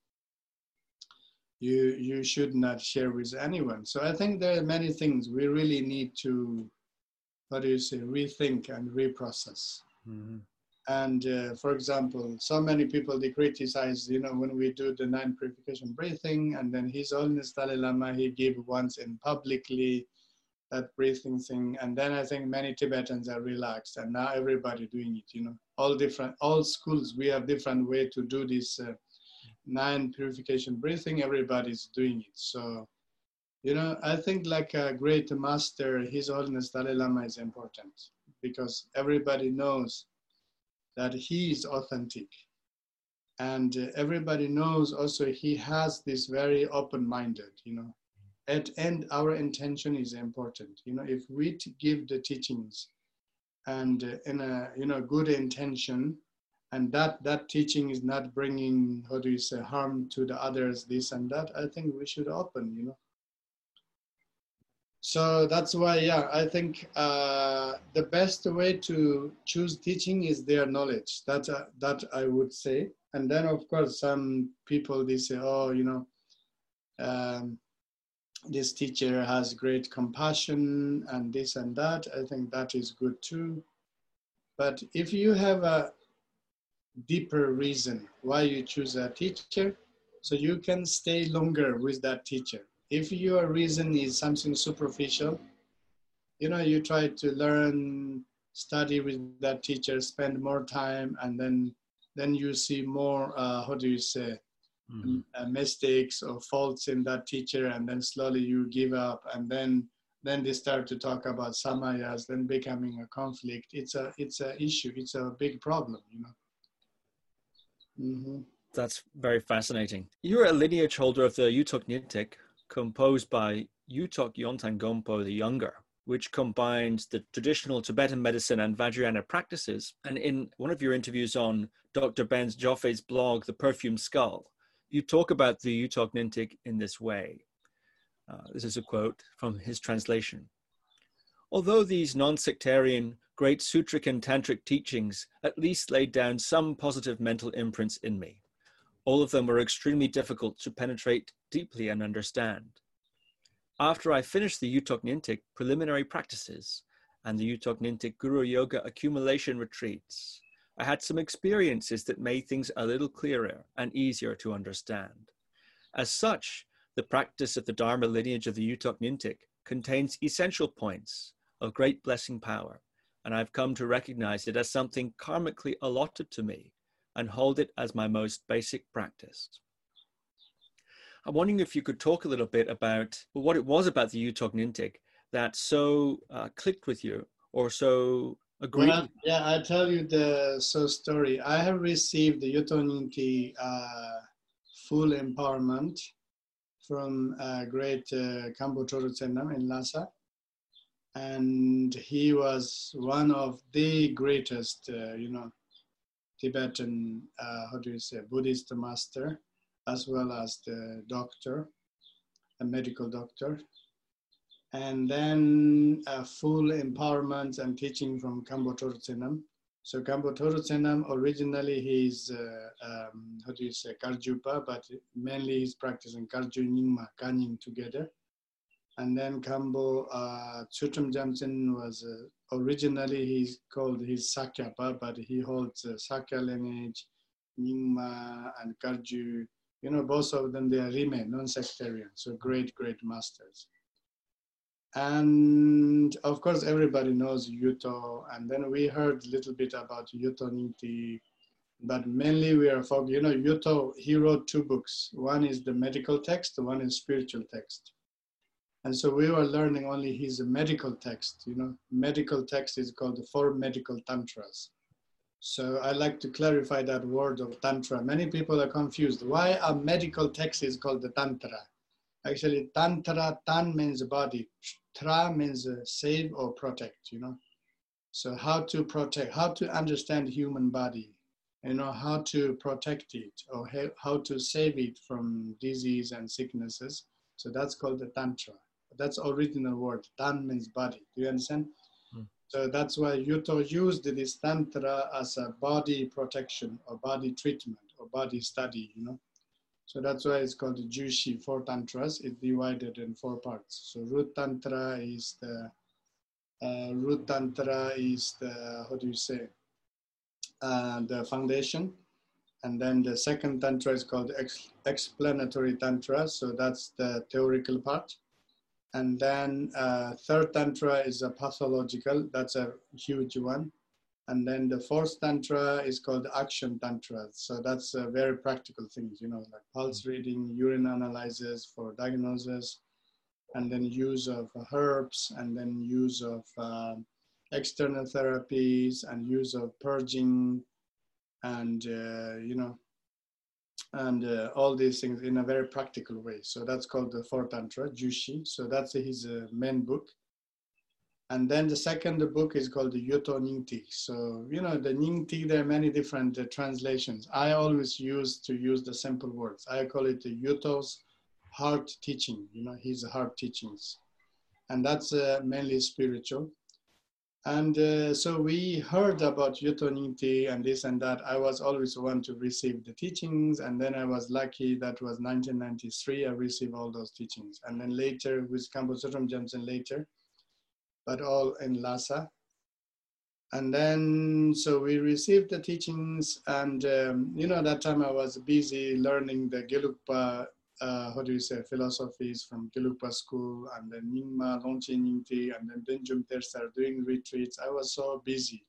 you you should not share with anyone. So I think there are many things we really need to do you say, rethink and reprocess. Mm-hmm. And uh, for example, so many people they criticize, you know, when we do the nine purification breathing, and then His Holiness Dalai Lama he gave once in publicly that breathing thing, and then I think many Tibetans are relaxed, and now everybody doing it. You know, all different, all schools we have different way to do this uh, nine purification breathing. Everybody's doing it, so you know, I think like a great master, His Holiness Dalai Lama is important because everybody knows that he is authentic. And uh, everybody knows also he has this very open-minded, you know. At end, our intention is important. You know, if we give the teachings and uh, in a, you know, good intention, and that that teaching is not bringing, how do you say, harm to the others, this and that, I think we should open, you know so that's why yeah i think uh, the best way to choose teaching is their knowledge. That uh, that i would say. And then of course some people they say oh you know um, this teacher has great compassion and this and that. I think that is good too. But if you have a deeper reason why you choose a teacher so you can stay longer with that teacher if your reason is something superficial, you know, you try to learn, study with that teacher, spend more time, and then then you see more, uh, how do you say, mm-hmm. uh, mistakes or faults in that teacher, and then slowly you give up, and then then they start to talk about samayas, then becoming a conflict. It's a it's a issue. It's a big problem, you know. Mm-hmm. That's very fascinating. You're a lineage holder of the Yutok composed by Yutok Yontan Gompo the Younger, which combines the traditional Tibetan medicine and Vajrayana practices. And in one of your interviews on Dr. Ben Joffe's blog, The Perfume Skull, you talk about the Yutok Nyingtik in this way. Uh, this is a quote from his translation. Although these non sectarian, great sutric and tantric teachings at least laid down some positive mental imprints in me, all of them were extremely difficult to penetrate deeply and understand. After I finished the Yutok Nyingtik preliminary practices and the Yutok Nyingtik Guru Yoga accumulation retreats, I had some experiences that made things a little clearer and easier to understand. As such, the practice of the Dharma lineage of the Yutok Nyingtik contains essential points of great blessing power, and I've come to recognize it as something karmically allotted to me and hold it as my most basic practice. I'm wondering if you could talk a little bit about what it was about the Yutok Nyingtik that so uh, clicked with you, or so agreed? Well, yeah, I tell you the so story. I have received the Yutok Nyingtik uh, full empowerment from a great uh, Khenpo in Lhasa. And he was one of the greatest, uh, you know, Tibetan, uh, how do you say, Buddhist master, as well as the doctor, a medical doctor. And then full empowerment and teaching from Khenpo Tsenam. So Khenpo Tsenam, originally he's, uh, um, how do you say, Kagyupa, but mainly he's practicing Kagyu Nyingma, Kanying together. And then Khenpo uh, Jamsen was uh, originally he's called his Sakyapa, but he holds uh, Sakya lineage, Nyingma and Kagyu. You know, both of them they are Rime, non-sectarian, so great, great masters. And of course, everybody knows Yuto. And then we heard a little bit about Yutok Nyingtik, but mainly we are focused. You know, Yuto, he wrote two books. One is the medical text, one is spiritual text. And so we were learning only his medical text, you know, medical text is called the four medical tantras. So I like to clarify that word of tantra. Many people are confused. Why a medical text is called the tantra? Actually, tantra, tan means body, tra means uh, save or protect, you know. So how to protect, how to understand human body, you know, how to protect it or how to save it from disease and sicknesses. So that's called the tantra. That's original word. Tan means body. Do you understand? Hmm. So that's why Yuto used this tantra as a body protection or body treatment or body study, you know. So that's why it's called the Jushi, four tantras. It's divided in four parts. So root tantra is the uh, root tantra is the how do you say uh, the foundation, and then the second tantra is called ex explanatory tantra. So that's the theoretical part, and then uh, third tantra is a pathological, that's a huge one. And then the fourth tantra is called action tantra. So that's a very practical things, you know, like pulse mm. reading, urine analysis for diagnosis, and then use of herbs, and then use of uh, external therapies, and use of purging, and uh, you know, and uh, all these things in a very practical way. So that's called the Four Tantra, Jushi. So that's his uh, main book. And then the second book is called the Yutok Nyingtik. So, you know, the Nyingtik, there are many different uh, translations. I always use to use the simple words. I call it the Yuto's heart teaching, you know, his heart teachings. And that's uh, mainly spiritual. And uh, so we heard about Yutok Nyingtik and this and that. I was always one to receive the teachings. And then I was lucky that was 1993, I received all those teachings. And then later with Khenpo Sutram Jamsen later, but all in Lhasa. And then, so we received the teachings and, um, you know, that time I was busy learning the Gelugpa uh, how do you say, philosophies from Gelugpa school and then Nyingma, Longchen Nyingtik, and then Dudjom Tersar doing retreats. I was so busy.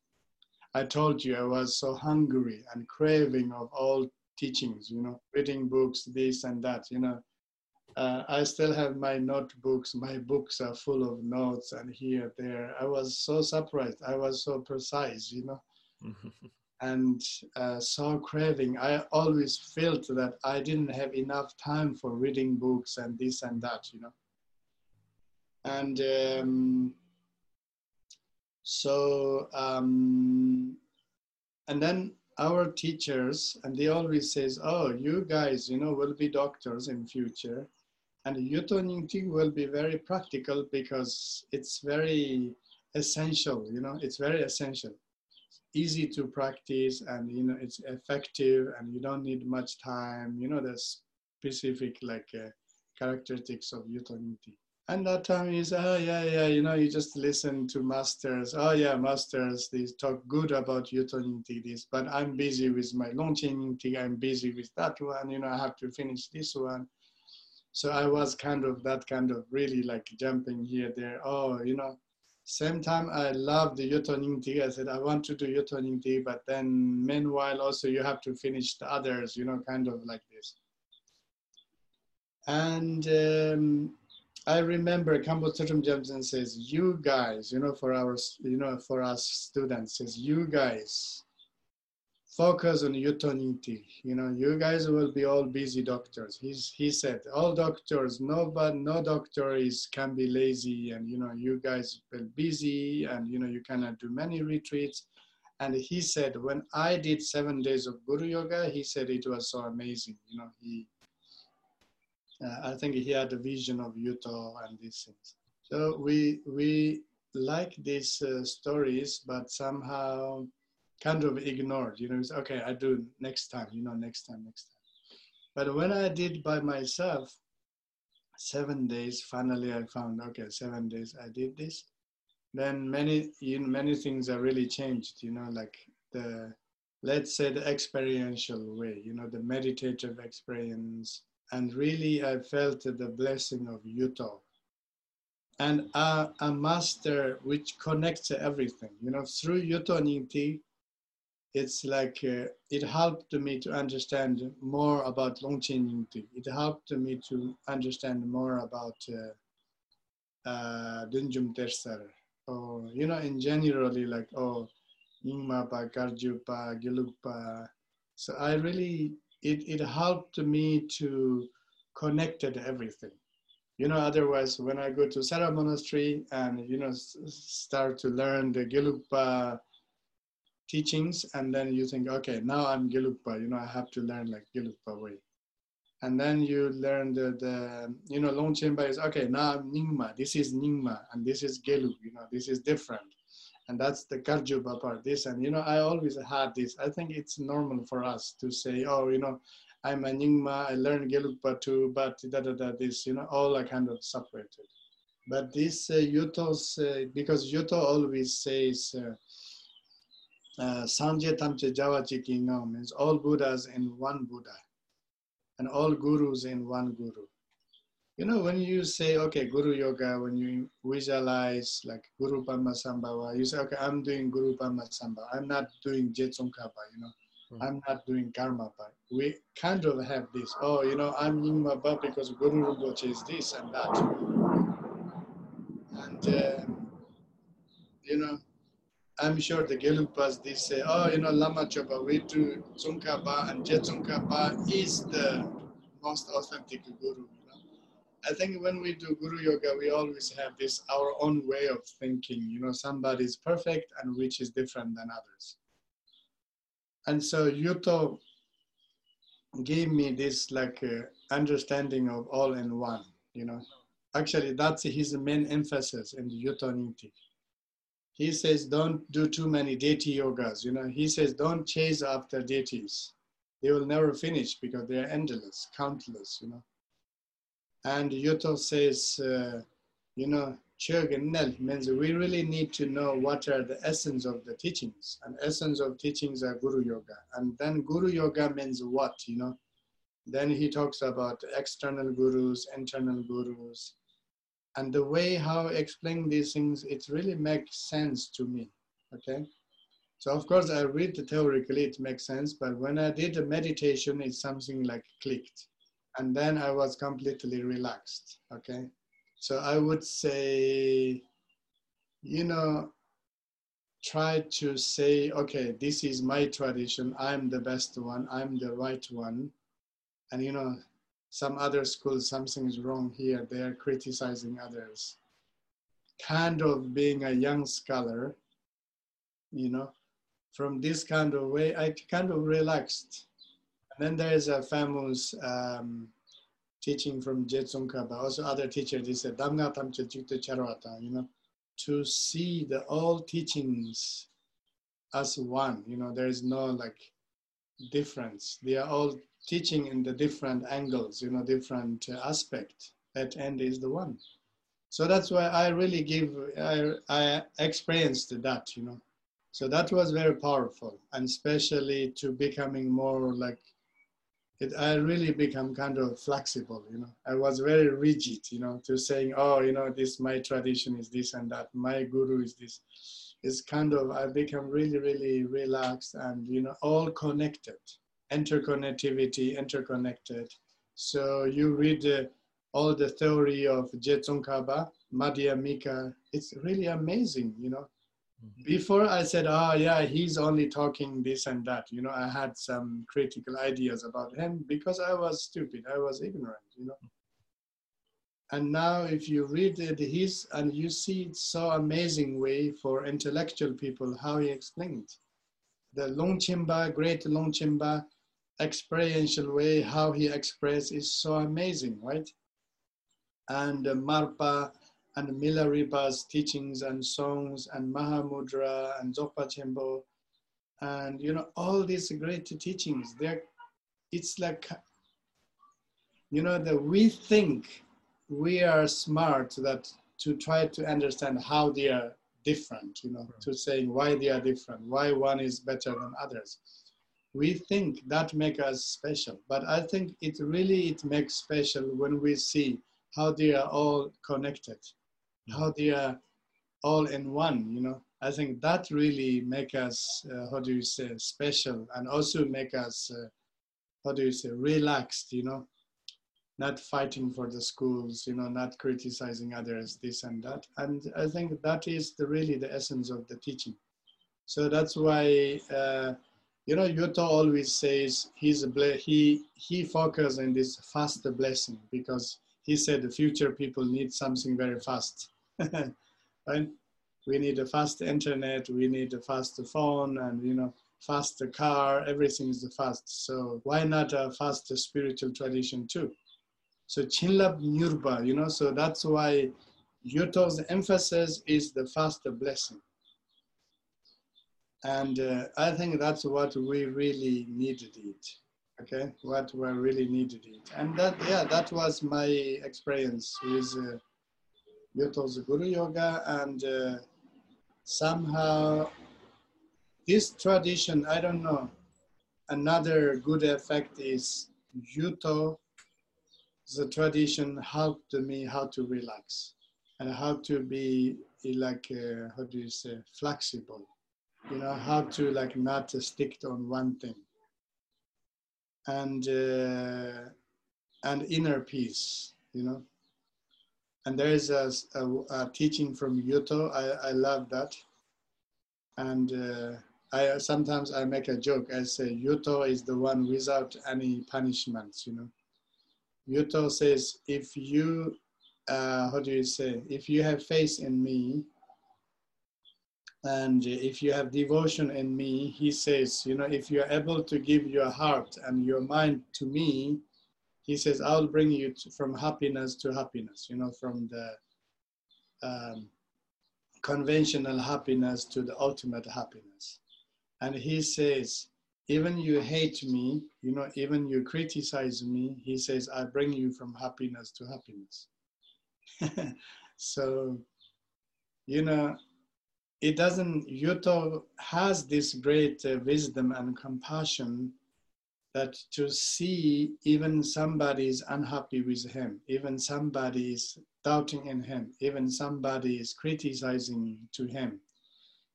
I told you I was so hungry and craving of all teachings, you know, reading books, this and that, you know. Uh, I still have my notebooks. My books are full of notes and here, there. I was so surprised. I was so precise, you know. <laughs> and uh, so craving. I always felt that I didn't have enough time for reading books and this and that, you know. And um, so, um, and then our teachers, and they always says, oh, you guys, you know, will be doctors in future. And Yutok Nyingtik will be very practical because it's very essential, you know, it's very essential easy to practice and you know it's effective and you don't need much time. You know the specific like uh, characteristics of utility and that time is oh yeah yeah you know you just listen to masters. Oh yeah masters they talk good about utility this but i'm busy with my launching i'm busy with that one. You know i have to finish this one. So i was kind of that kind of really like jumping here there. Oh you know same time, I love the Yutoning I said, I want to do Yutoning but then meanwhile also you have to finish the others, you know, kind of like this. And um, I remember Khenpo Tatum Johnson says, "You guys, you know, for our, you know, for us students, says you guys." Focus on euthanasia. You know, you guys will be all busy doctors. He's, he said, all doctors, no, but no doctor is can be lazy, and you know, you guys will busy, and you know, you cannot do many retreats. And he said, when I did seven days of Guru Yoga, he said it was so amazing. You know, he, uh, I think he had a vision of Yuto and these things. So we we like these uh, stories, but somehow kind of ignored. You know, it's okay, I do next time, you know, next time, next time. But when I did by myself, seven days, finally I found, okay, seven days I did this. Then many, you know, many things are really changed, you know, like the, let's say the experiential way, you know, the meditative experience. And really I felt the blessing of Yutok and a, a master which connects everything. You know, through Yutok Nyingtik, it's like uh, it helped me to understand more about Longchen Nyingtik. It helped me to understand more about uh, uh, Dudjom Tersar. Or, you know, in generally like, oh, Nyingma Pa, Kagyu Pa, Gelug So I really, it, it helped me to connect to everything. You know, otherwise when I go to Sera Monastery and, you know, start to learn the Gelugpa teachings and then you think okay now i'm gelugpa you know i have to learn like gelugpa way. And then you learn the, the you know longchenpa is okay now i'm nyingma this is nyingma and this is gelug you know this is different. And that's the kagyupa part this and you know i always had this. I think it's normal for us to say oh you know i'm a nyingma i learned gelugpa too but da da da this you know all are kind of separated. But this uh, yutos uh, because yuto always says uh, uh, Sanje Tamche Jawachi Kingam means all Buddhas in one Buddha and all gurus in one guru. You know, when you say, okay, Guru Yoga, when you visualize like Guru Padma Sambhava, you say, okay, I'm doing Guru Padma Sambhava. I'm not doing Je Tsongkhapa, you know. Mm-hmm. I'm not doing Karma Pa. We kind of have this, oh, you know, I'm Nyingma Ba because Guru Rinpoche is this and that. And, uh, you know, I'm sure the Gelugpas, they say, oh, you know, Lama Chopa, we do Tsongkhapa and Je Tsongkhapa is the most authentic guru. You know? I think when we do Guru Yoga, we always have this, our own way of thinking, you know, somebody is perfect and which is different than others. And so Yuto gave me this like uh, understanding of all in one, you know. Actually, that's his main emphasis in the Yutok Nyingtik he says don't do too many deity yogas you know he says don't chase after deities they will never finish because they are endless countless you know and yuto says uh, you know Chögenel means we really need to know what are the essence of the teachings. And essence of teachings are Guru Yoga. And then Guru Yoga means what, you know? Then he talks about external gurus, internal gurus, and the way how I explain these things, it really makes sense to me, okay? So of course I read the theoretically, it makes sense, but when I did the meditation, it's something like clicked. And then I was completely relaxed, okay? So I would say, you know, try to say, okay, this is my tradition, I'm the best one, I'm the right one. And you know, some other schools, something is wrong here, they are criticizing others. Kind of being a young scholar, you know, from this kind of way, I kind of relaxed. And then there is a famous um, teaching from Jetsongka, but also other teachers, they said, you know, to see the all teachings as one, you know, there is no like difference. They are all teaching in the different angles, you know, different uh, aspect. That end is the one. So that's why I really give, I, I experienced that, you know. So that was very powerful, and especially to becoming more like, it, I really become kind of flexible, you know. I was very rigid, you know, to saying, oh, you know, this my tradition is this and that, my guru is this. It's kind of I become really, really relaxed and you know all connected interconnectivity, interconnected. So you read uh, all the theory of Je Tsongkhapa, Madhyamika. It's really amazing, you know. Mm-hmm. Before I said, oh yeah, he's only talking this and that. You know, I had some critical ideas about him because I was stupid, I was ignorant, you know. And now if you read it, his and you see it's so amazing way for intellectual people how he explained the Longchenpa, great Longchenpa experiential way, how he expressed is so amazing, right? And uh, Marpa and Milarepa's teachings and songs and Mahamudra and Dzogpa Chenpo and you know all these great teachings they're it's like you know that we think we are smart that to try to understand how they are different you know right. to saying why they are different why one is better than others we think that make us special but i think it really it makes special when we see how they are all connected how they are all in one you know? I think that really make us uh, how do you say special and also make us uh, how do you say relaxed you know? Not fighting for the schools you know not criticizing others this and that. And i think that is the really the essence of the teaching. So that's why uh, you know Yuto always says he's a ble- he he focuses on this fast blessing because he said the future people need something very fast <laughs> right? We need a fast internet, we need a fast phone, and you know, fast car. Everything is fast. So why not a fast spiritual tradition too? So Chinlab Nyurba, you know, so that's why Yuto's emphasis is the fast blessing. And uh, I think that's what we really needed it. Okay, what we really needed it. And that, yeah, that was my experience with uh, Yuto's Guru Yoga, and uh, somehow this tradition, I don't know, another good effect is Yuto, the tradition helped me how to relax and how to be like, uh, how do you say, flexible, you know, how to like not stick on one thing. And, uh, and inner peace, you know, and there is a, a, a teaching from Yuto. I, I love that. And uh, I sometimes I make a joke. I say Yuto is the one without any punishments. You know, Yuto says if you, uh, how do you say, if you have faith in me, and if you have devotion in me, he says, you know, if you are able to give your heart and your mind to me, he says, I'll bring you to, from happiness to happiness, you know, from the um, conventional happiness to the ultimate happiness. And he says, even you hate me, you know, even you criticize me, he says, I bring you from happiness to happiness. <laughs> so, you know, it doesn't, Yuto has this great uh, wisdom and compassion that to see even somebody is unhappy with him, even somebody is doubting in him, even somebody is criticizing to him,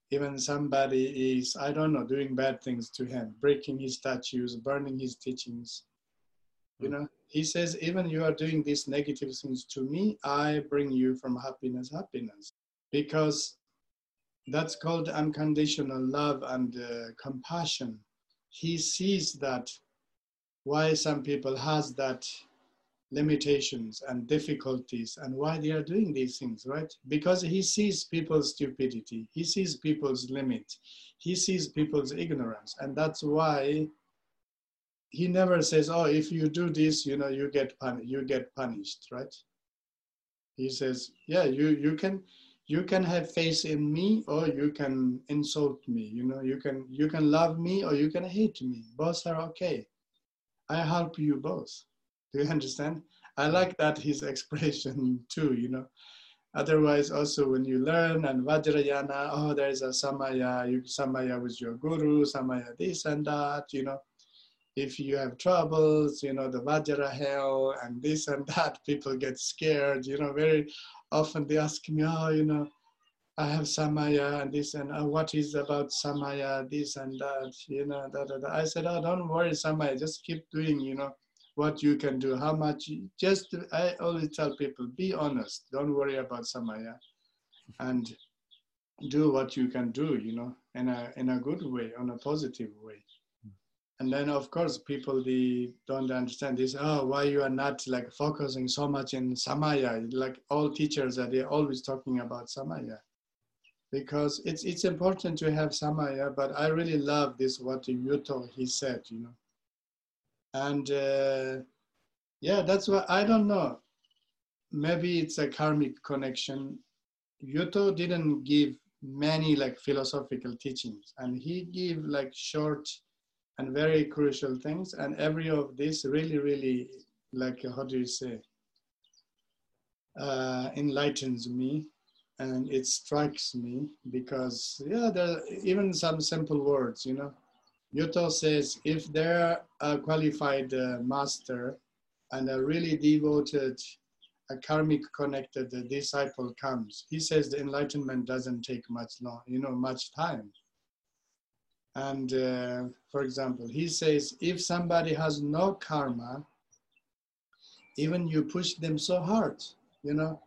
even somebody is, I don't know, doing bad things to him, breaking his statues, burning his teachings. You know, he says, even you are doing these negative things to me, I bring you from happiness, happiness. Because that's called unconditional love and uh, compassion. He sees that why some people has that limitations and difficulties and why they are doing these things right? Because he sees people's stupidity he sees people's limit he sees people's ignorance. And that's why he never says oh if you do this you know you get pun- you get punished right? He says yeah you you can you can have faith in me or you can insult me you know you can you can love me or you can hate me both are okay I help you both. Do you <laughs> understand? I like that his <laughs> expression too, you know. Otherwise, also when you learn and Vajrayana, oh, there's a Samaya, you Samaya with your guru, Samaya this and that, you know. If you have troubles, you know, the Vajra hell and this and that, <laughs> people get scared, you know, very often they ask me, oh, you know, I have samaya and this and uh, what is about samaya, this and that, you know, da, da, da. I said, oh, don't worry, samaya, just keep doing, you know, what you can do, how much. Just I always tell people, be honest. Don't worry about samaya, and do what you can do. You know, in a in a good way, on a positive way. And then of course people they don't understand this. Oh, why you are not like focusing so much in samaya? Like all teachers are they always talking about samaya because it's it's important to have samaya. But I really love this what Yuto he said. You know and uh, yeah that's why i don't know maybe it's a karmic connection yuto didn't give many like philosophical teachings and he gave like short and very crucial things and every of this really really like how do you say uh, enlightens me and it strikes me because yeah there even some simple words you know Yuto says if there a qualified uh, master and a really devoted, a karmic connected disciple comes, he says the enlightenment doesn't take much long, you know, much time. And uh, for example, he says if somebody has no karma, even you push them so hard, you know,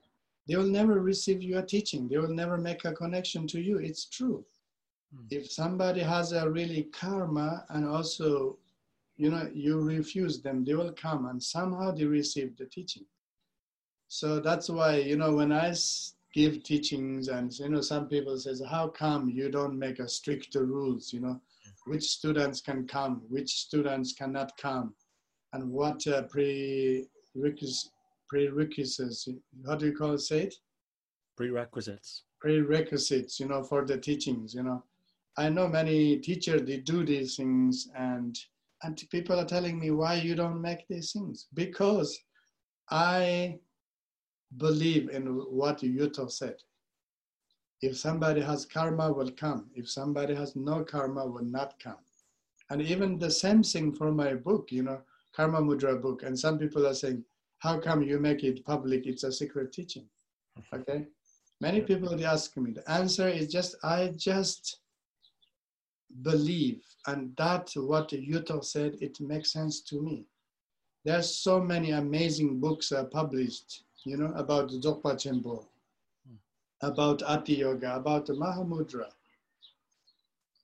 they will never receive your teaching. They will never make a connection to you. It's true. Hmm. If somebody has a really karma and also, you know, you refuse them, they will come and somehow they receive the teaching. So that's why, you know, when I give teachings and, you know, some people says, how come you don't make a stricter rules, you know, which students can come, which students cannot come, and what uh, prerequisites, prerequisites, how do you call it, say it? Prerequisites. Prerequisites, you know, for the teachings, you know I know many teachers they do these things and and people are telling me why you don't make these things because I believe in what Yuto said. If somebody has karma will come. If somebody has no karma will not come. And even the same thing for my book, you know, Karma Mudra book. And some people are saying, how come you make it public? It's a secret teaching. <laughs> Okay. Many people they ask me. The answer is just I just believe. And that's what Yuto said, it makes sense to me. There's so many amazing books uh, published, you know, about Dzogpa Chenpo, hmm. about Ati Yoga, about the Mahamudra.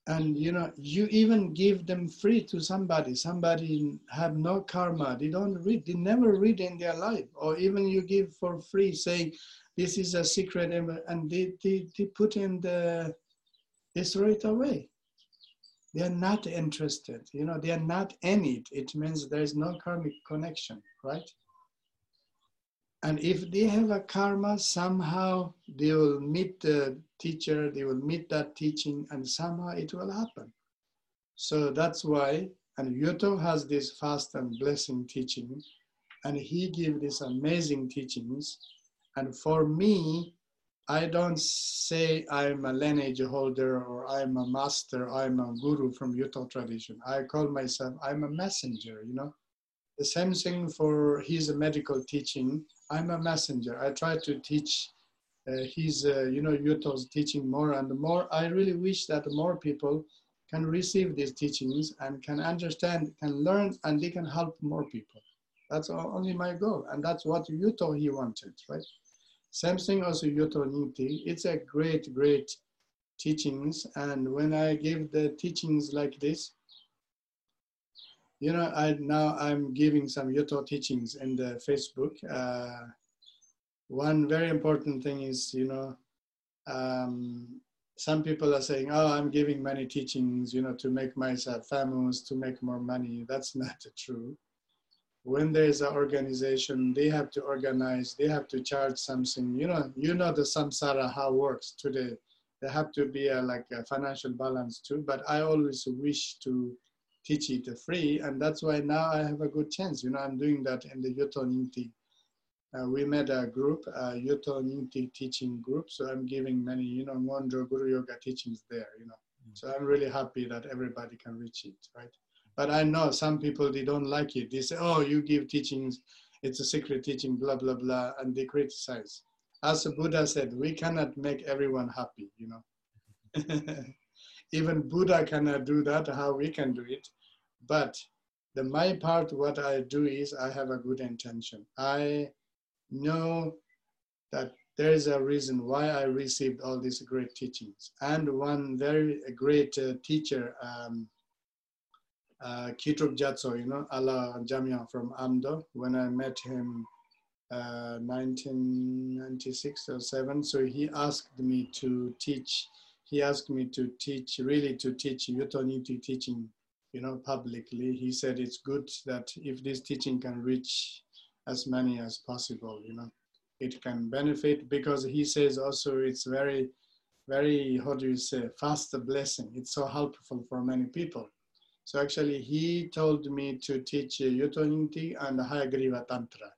And you know, you even give them free to somebody. Somebody have no karma. They don't read. They never read in their life. Or even you give for free, saying, "This is a secret," and they, they, they put in the, they throw it away they are not interested you know they are not in it it means there is no karmic connection right and if they have a karma somehow they will meet the teacher they will meet that teaching and somehow it will happen so that's why and Yuto has this fast and blessing teaching and he give these amazing teachings and for me I don't say I'm a lineage holder or I'm a master, I'm a guru from Yuto tradition. I call myself, I'm a messenger, you know. The same thing for his medical teaching. I'm a messenger. I try to teach uh, his, uh, you know, Yuto's teaching more and more. I really wish that more people can receive these teachings and can understand, can learn, and they can help more people. That's only my goal. And that's what Yuto he wanted, right? Same thing also Yutok Nyingtik. It's a great, great teachings. And when I give the teachings like this, you know, I now I'm giving some Yuto teachings in the Facebook. Uh, one very important thing is, you know, um, some people are saying, "Oh, I'm giving many teachings, you know, to make myself famous, to make more money." That's <laughs> not true when there is an organization, they have to organize, they have to charge something. You know, you know the samsara how works today. There have to be a, like a financial balance too. But I always wish to teach it free, and that's why now I have a good chance. You know, I'm doing that in the Yutok Nyingtik. Uh, we made a group, a Yutok Nyingtik teaching group. So I'm giving many, you know, Ngondro Guru Yoga teachings there. You know, mm. so I'm really happy that everybody can reach it, right? But I know some people, they don't like it. They say, oh, you give teachings, it's a secret teaching, blah, blah, blah, and they criticize. As the Buddha said, we cannot make everyone happy, you know. <laughs> Even Buddha cannot do that, how we can do it. But the my part, what I do is I have a good intention. I know that there is a reason why I received all these great teachings. And one very great uh, teacher, um, uh, Kitrup Jatso, you know, Allah Jamia from Amdo, when I met him uh, 1996 or 7, so he asked me to teach, he asked me to teach, really to teach Yutok Nyingtik teaching, you know, publicly. He said it's good that if this teaching can reach as many as possible, you know, it can benefit because he says also it's very, very, how do you say, fast blessing. It's so helpful for many people. So actually he told me to teach Yutok Nyingtik and Hayagriva Tantra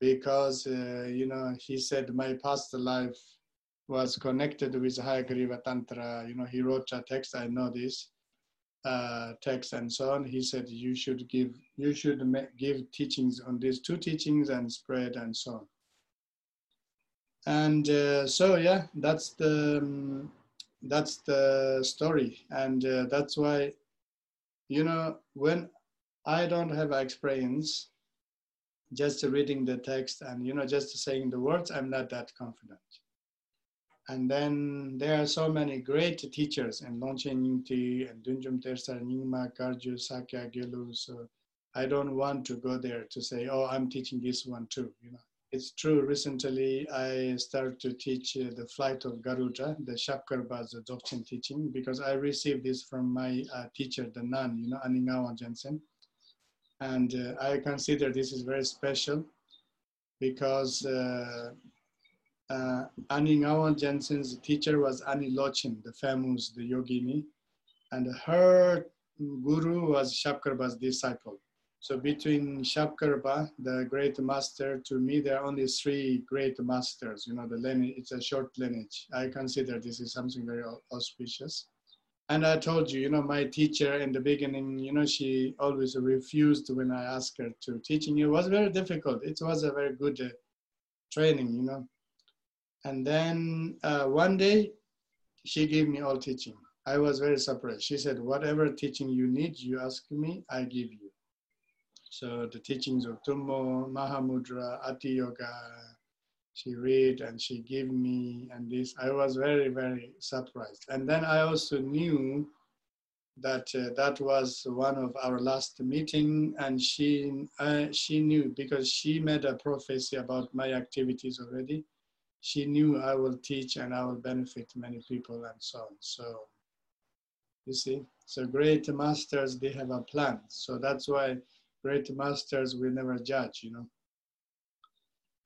because, uh, you know, he said my past life was connected with Hayagriva Tantra. You know, he wrote a text, I know this uh, text and so on. He said you should give, you should give teachings on these two teachings and spread and so on and uh, so yeah that's the um, that's the story and uh, that's why you know when i don't have experience just reading the text and you know just saying the words i'm not that confident and then there are so many great teachers in Longchen Nyingtik and Dudjom Tersar Nyingma Kagyu Sakya Gelu so I don't want to go there to say oh I'm teaching this one too you know it's true. Recently, I started to teach uh, the flight of Garuda, the Shapkarbaz Dzogchen teaching, because I received this from my uh, teacher, the nun, you know, Aningawa Jensen. And uh, I consider this is very special because uh, uh, Aningawa Jensen's teacher was Ani Lochen, the famous the yogini, and her guru was Shapkarbaz disciple. So between Shapkarba, the great master, to me, there are only three great masters. You know, the lineage, it's a short lineage. I consider this is something very auspicious. And I told you, you know, my teacher in the beginning, you know, she always refused when I asked her to teaching. It was very difficult. It was a very good uh, training, you know. And then uh, one day, she gave me all teaching. I was very surprised. She said, whatever teaching you need, you ask me, I give you. So the teachings of Tummo, Mahamudra, Ati Yoga, she read and she gave me and this. I was very, very surprised. And then I also knew that uh, that was one of our last meeting and she, uh, she knew because she made a prophecy about my activities already. She knew I will teach and I will benefit many people and so on. So you see, so great masters, they have a plan. So that's why great masters will never judge, you know.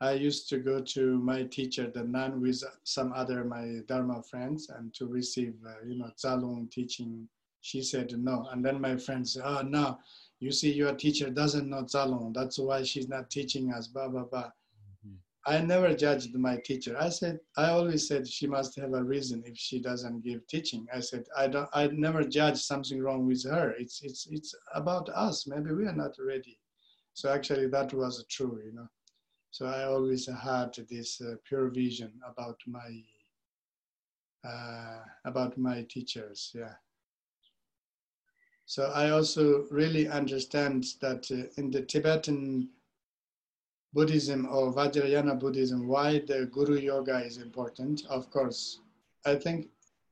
I used to go to my teacher, the nun, with some other my Dharma friends, and to receive, uh, you know, Zalung teaching. She said no, and then my friend said, "Oh no, you see, your teacher doesn't know Zalung. That's why she's not teaching us." Blah blah blah. I never judged my teacher. I said, I always said she must have a reason if she doesn't give teaching. I said, I don't, I never judge something wrong with her. It's, it's, it's about us. Maybe we are not ready. So actually that was true, you know. So I always had this uh, pure vision about my, uh, about my teachers, yeah. So I also really understand that uh, in the Tibetan Buddhism or Vajrayana Buddhism, why the Guru Yoga is important. Of course, I think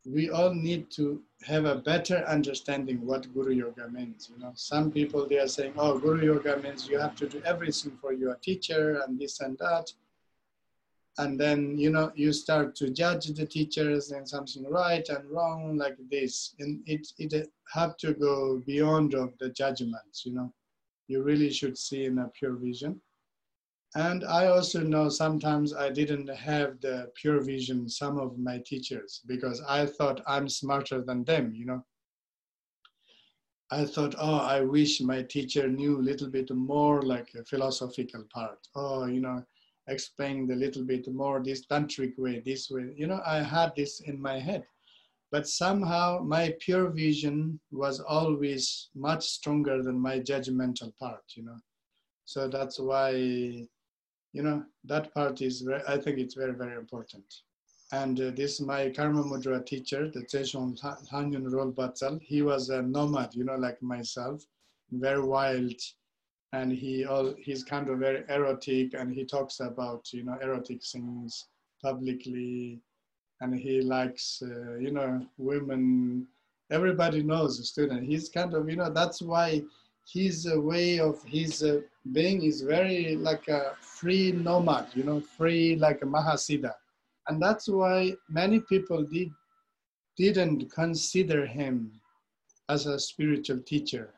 we all need to have a better understanding what Guru Yoga means. You know, some people they are saying, "Oh, Guru Yoga means you have to do everything for your teacher and this and that," and then you know you start to judge the teachers and something right and wrong like this, and it it have to go beyond of the judgments. You know, you really should see in a pure vision. And I also know sometimes I didn't have the pure vision, some of my teachers, because I thought I'm smarter than them, you know. I thought, oh, I wish my teacher knew a little bit more like a philosophical part. Oh, you know, explain a little bit more this tantric way, this way. You know, I had this in my head. But somehow my pure vision was always much stronger than my judgmental part, you know. So that's why you know, that part is, very, I think it's very, very important. And uh, this my Karma Mudra teacher, the Cheshon Hanyun Rol he was a nomad, you know, like myself. very wild, and he all he's kind of very erotic, and he talks about you know erotic things publicly, and he likes uh, you know women. Everybody knows the student. He's kind of you know that's why his uh, way of his uh, being is very like a free nomad, you know, free like a Mahasiddha. And that's why many people did, didn't consider him as a spiritual teacher.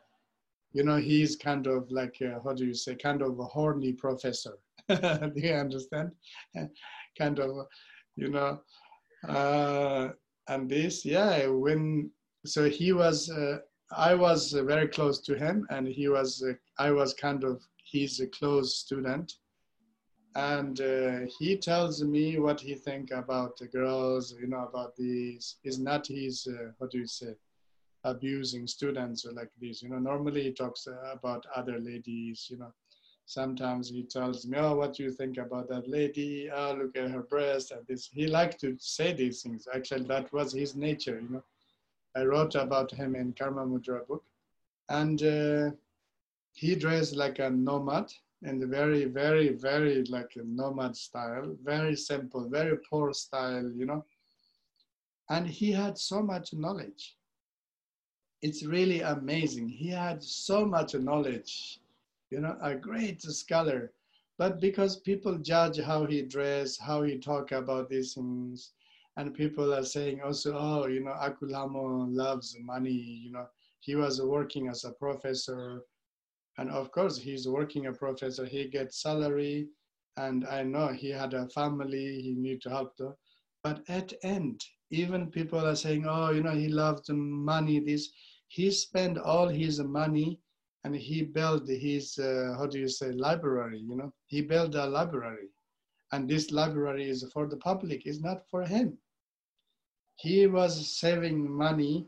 You know, he's kind of like, a, how do you say, kind of a horny professor. <laughs> do you understand? <laughs> kind of, you know, uh, and this, yeah, when, so he was, uh, I was very close to him and he was, uh, I was kind of he's a close student. And uh, he tells me what he think about the girls you know about these is not he's uh, what do you say abusing students like this you know. Normally he talks uh, about other ladies you know. Sometimes he tells me oh what do you think about that lady? Oh look at her breast and this he liked to say these things. Actually that was his nature you know i wrote about him in karma mudra book and uh, he dressed like a nomad in the very, very, very like a nomad style, very simple, very poor style, you know. And he had so much knowledge. It's really amazing. He had so much knowledge, you know, a great scholar. But because people judge how he dress, how he talk about these things, and people are saying also, oh, you know, Akulamo loves money, you know, he was working as a professor and of course, he's working a professor, he gets salary, and I know he had a family, he need to help them. But at end, even people are saying, oh, you know, he loved money, this. He spent all his money and he built his, uh, how do you say, library, you know? He built a library. And this library is for the public, it's not for him. He was saving money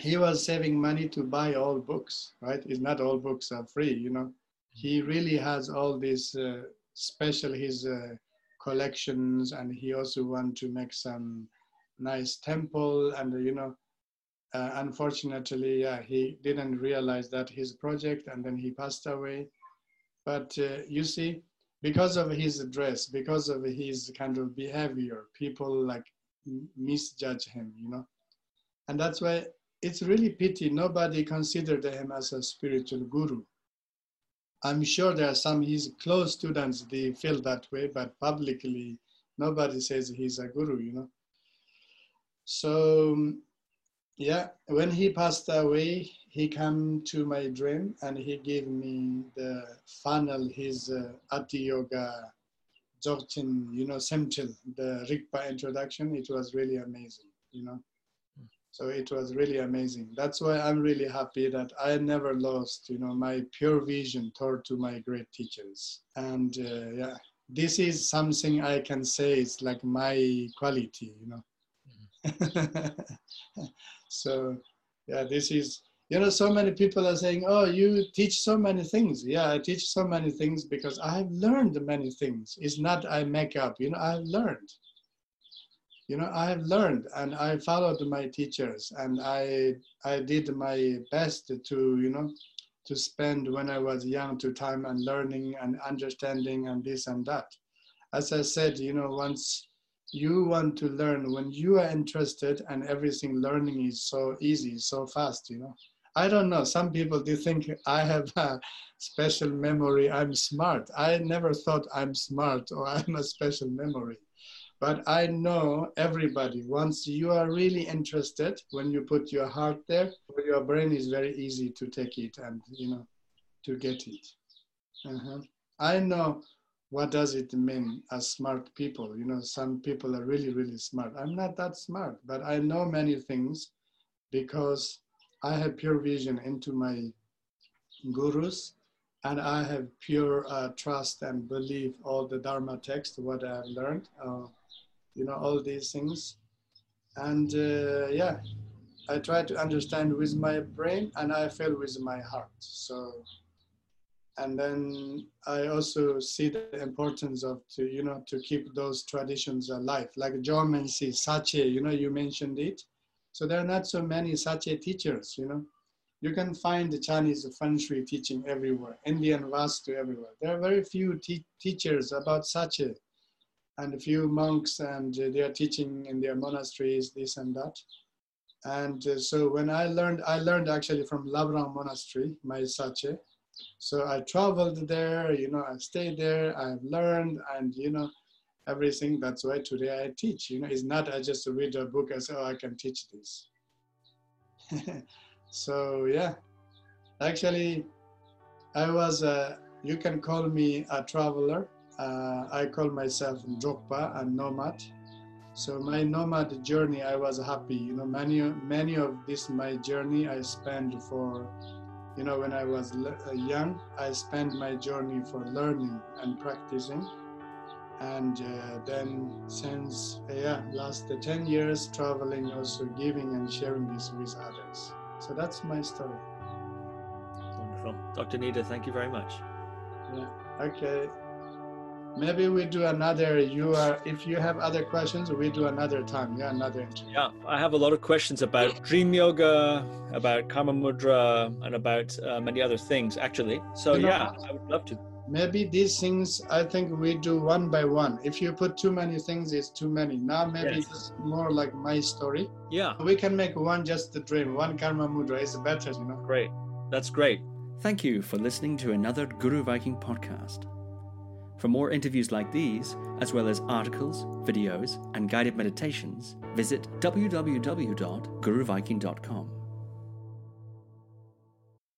he was saving money to buy all books, right? It's not all books are free, you know. He really has all these uh, special his uh, collections, and he also want to make some nice temple, and you know, uh, unfortunately, yeah, he didn't realize that his project, and then he passed away. But uh, you see, because of his dress, because of his kind of behavior, people like misjudge him, you know, and that's why it's really pity nobody considered him as a spiritual guru. I'm sure there are some his close students they feel that way, but publicly nobody says he's a guru, you know. So yeah, when he passed away, he came to my dream and he gave me the funnel, his uh, Ati Yoga Dzogchen, you know, Semtil, the Rigpa introduction. It was really amazing, you know. So it was really amazing. That's why I'm really happy that I never lost, you know, my pure vision toward to my great teachers. And uh, yeah, this is something I can say is like my quality, you know. Mm-hmm. <laughs> so yeah, this is, you know, so many people are saying, oh, you teach so many things. Yeah, I teach so many things because I have learned many things. It's not I make up, you know, I've learned you know i have learned and i followed my teachers and i i did my best to you know to spend when i was young to time and learning and understanding and this and that as i said you know once you want to learn when you are interested and everything learning is so easy so fast you know i don't know some people do think i have a special memory i'm smart i never thought i'm smart or <laughs> i'm a special memory but I know everybody, once you are really interested, when you put your heart there, your brain is very easy to take it and, you know, to get it. Uh-huh. I know what does it mean as smart people. You know, some people are really, really smart. I'm not that smart, but I know many things because I have pure vision into my gurus and I have pure uh, trust and believe all the Dharma text, what I've learned. Uh, you know, all these things. And uh, yeah, I try to understand with my brain and I feel with my heart. So, and then I also see the importance of to, you know, to keep those traditions alive. Like geomancy, Sache, you know, you mentioned it. So there are not so many Sache teachers, you know. you can find the Chinese feng shui teaching everywhere, Indian Vastu everywhere. There are very few te- teachers about Sache and a few monks, and uh, they are teaching in their monasteries, this and that. And uh, so when I learned, I learned actually from Labrang Monastery, my Sache. So I traveled there, you know, I stayed there, I've learned, and you know, everything. That's why today I teach. You know, it's not I just read a book and say, oh, I can teach this. <laughs> so yeah, actually, I was. Uh, you can call me a traveler. Uh, I call myself Drogpa, a nomad. So my nomad journey, I was happy. You know, many many of this my journey I spent for, you know, when I was uh, young, I spent my journey for learning and practicing and uh, then since uh, yeah last uh, 10 years traveling also giving and sharing this with others. So that's my story. Wonderful. Dr Nida thank you very much. Yeah okay. Maybe we do another you are if you have other questions we do another time yeah another interview. yeah i have a lot of questions about dream yoga about karma mudra and about uh, many other things actually. So you know, yeah i would love to maybe these things i think we do one by one. If you put too many things it's too many. Now maybe yes. it's more like my story. Yeah. We can make one just the dream one karma mudra. Is better you know. Great. That's great. Thank you for listening to another guru viking podcast. For more interviews like these as well as articles videos and guided meditations visit www.guruviking.com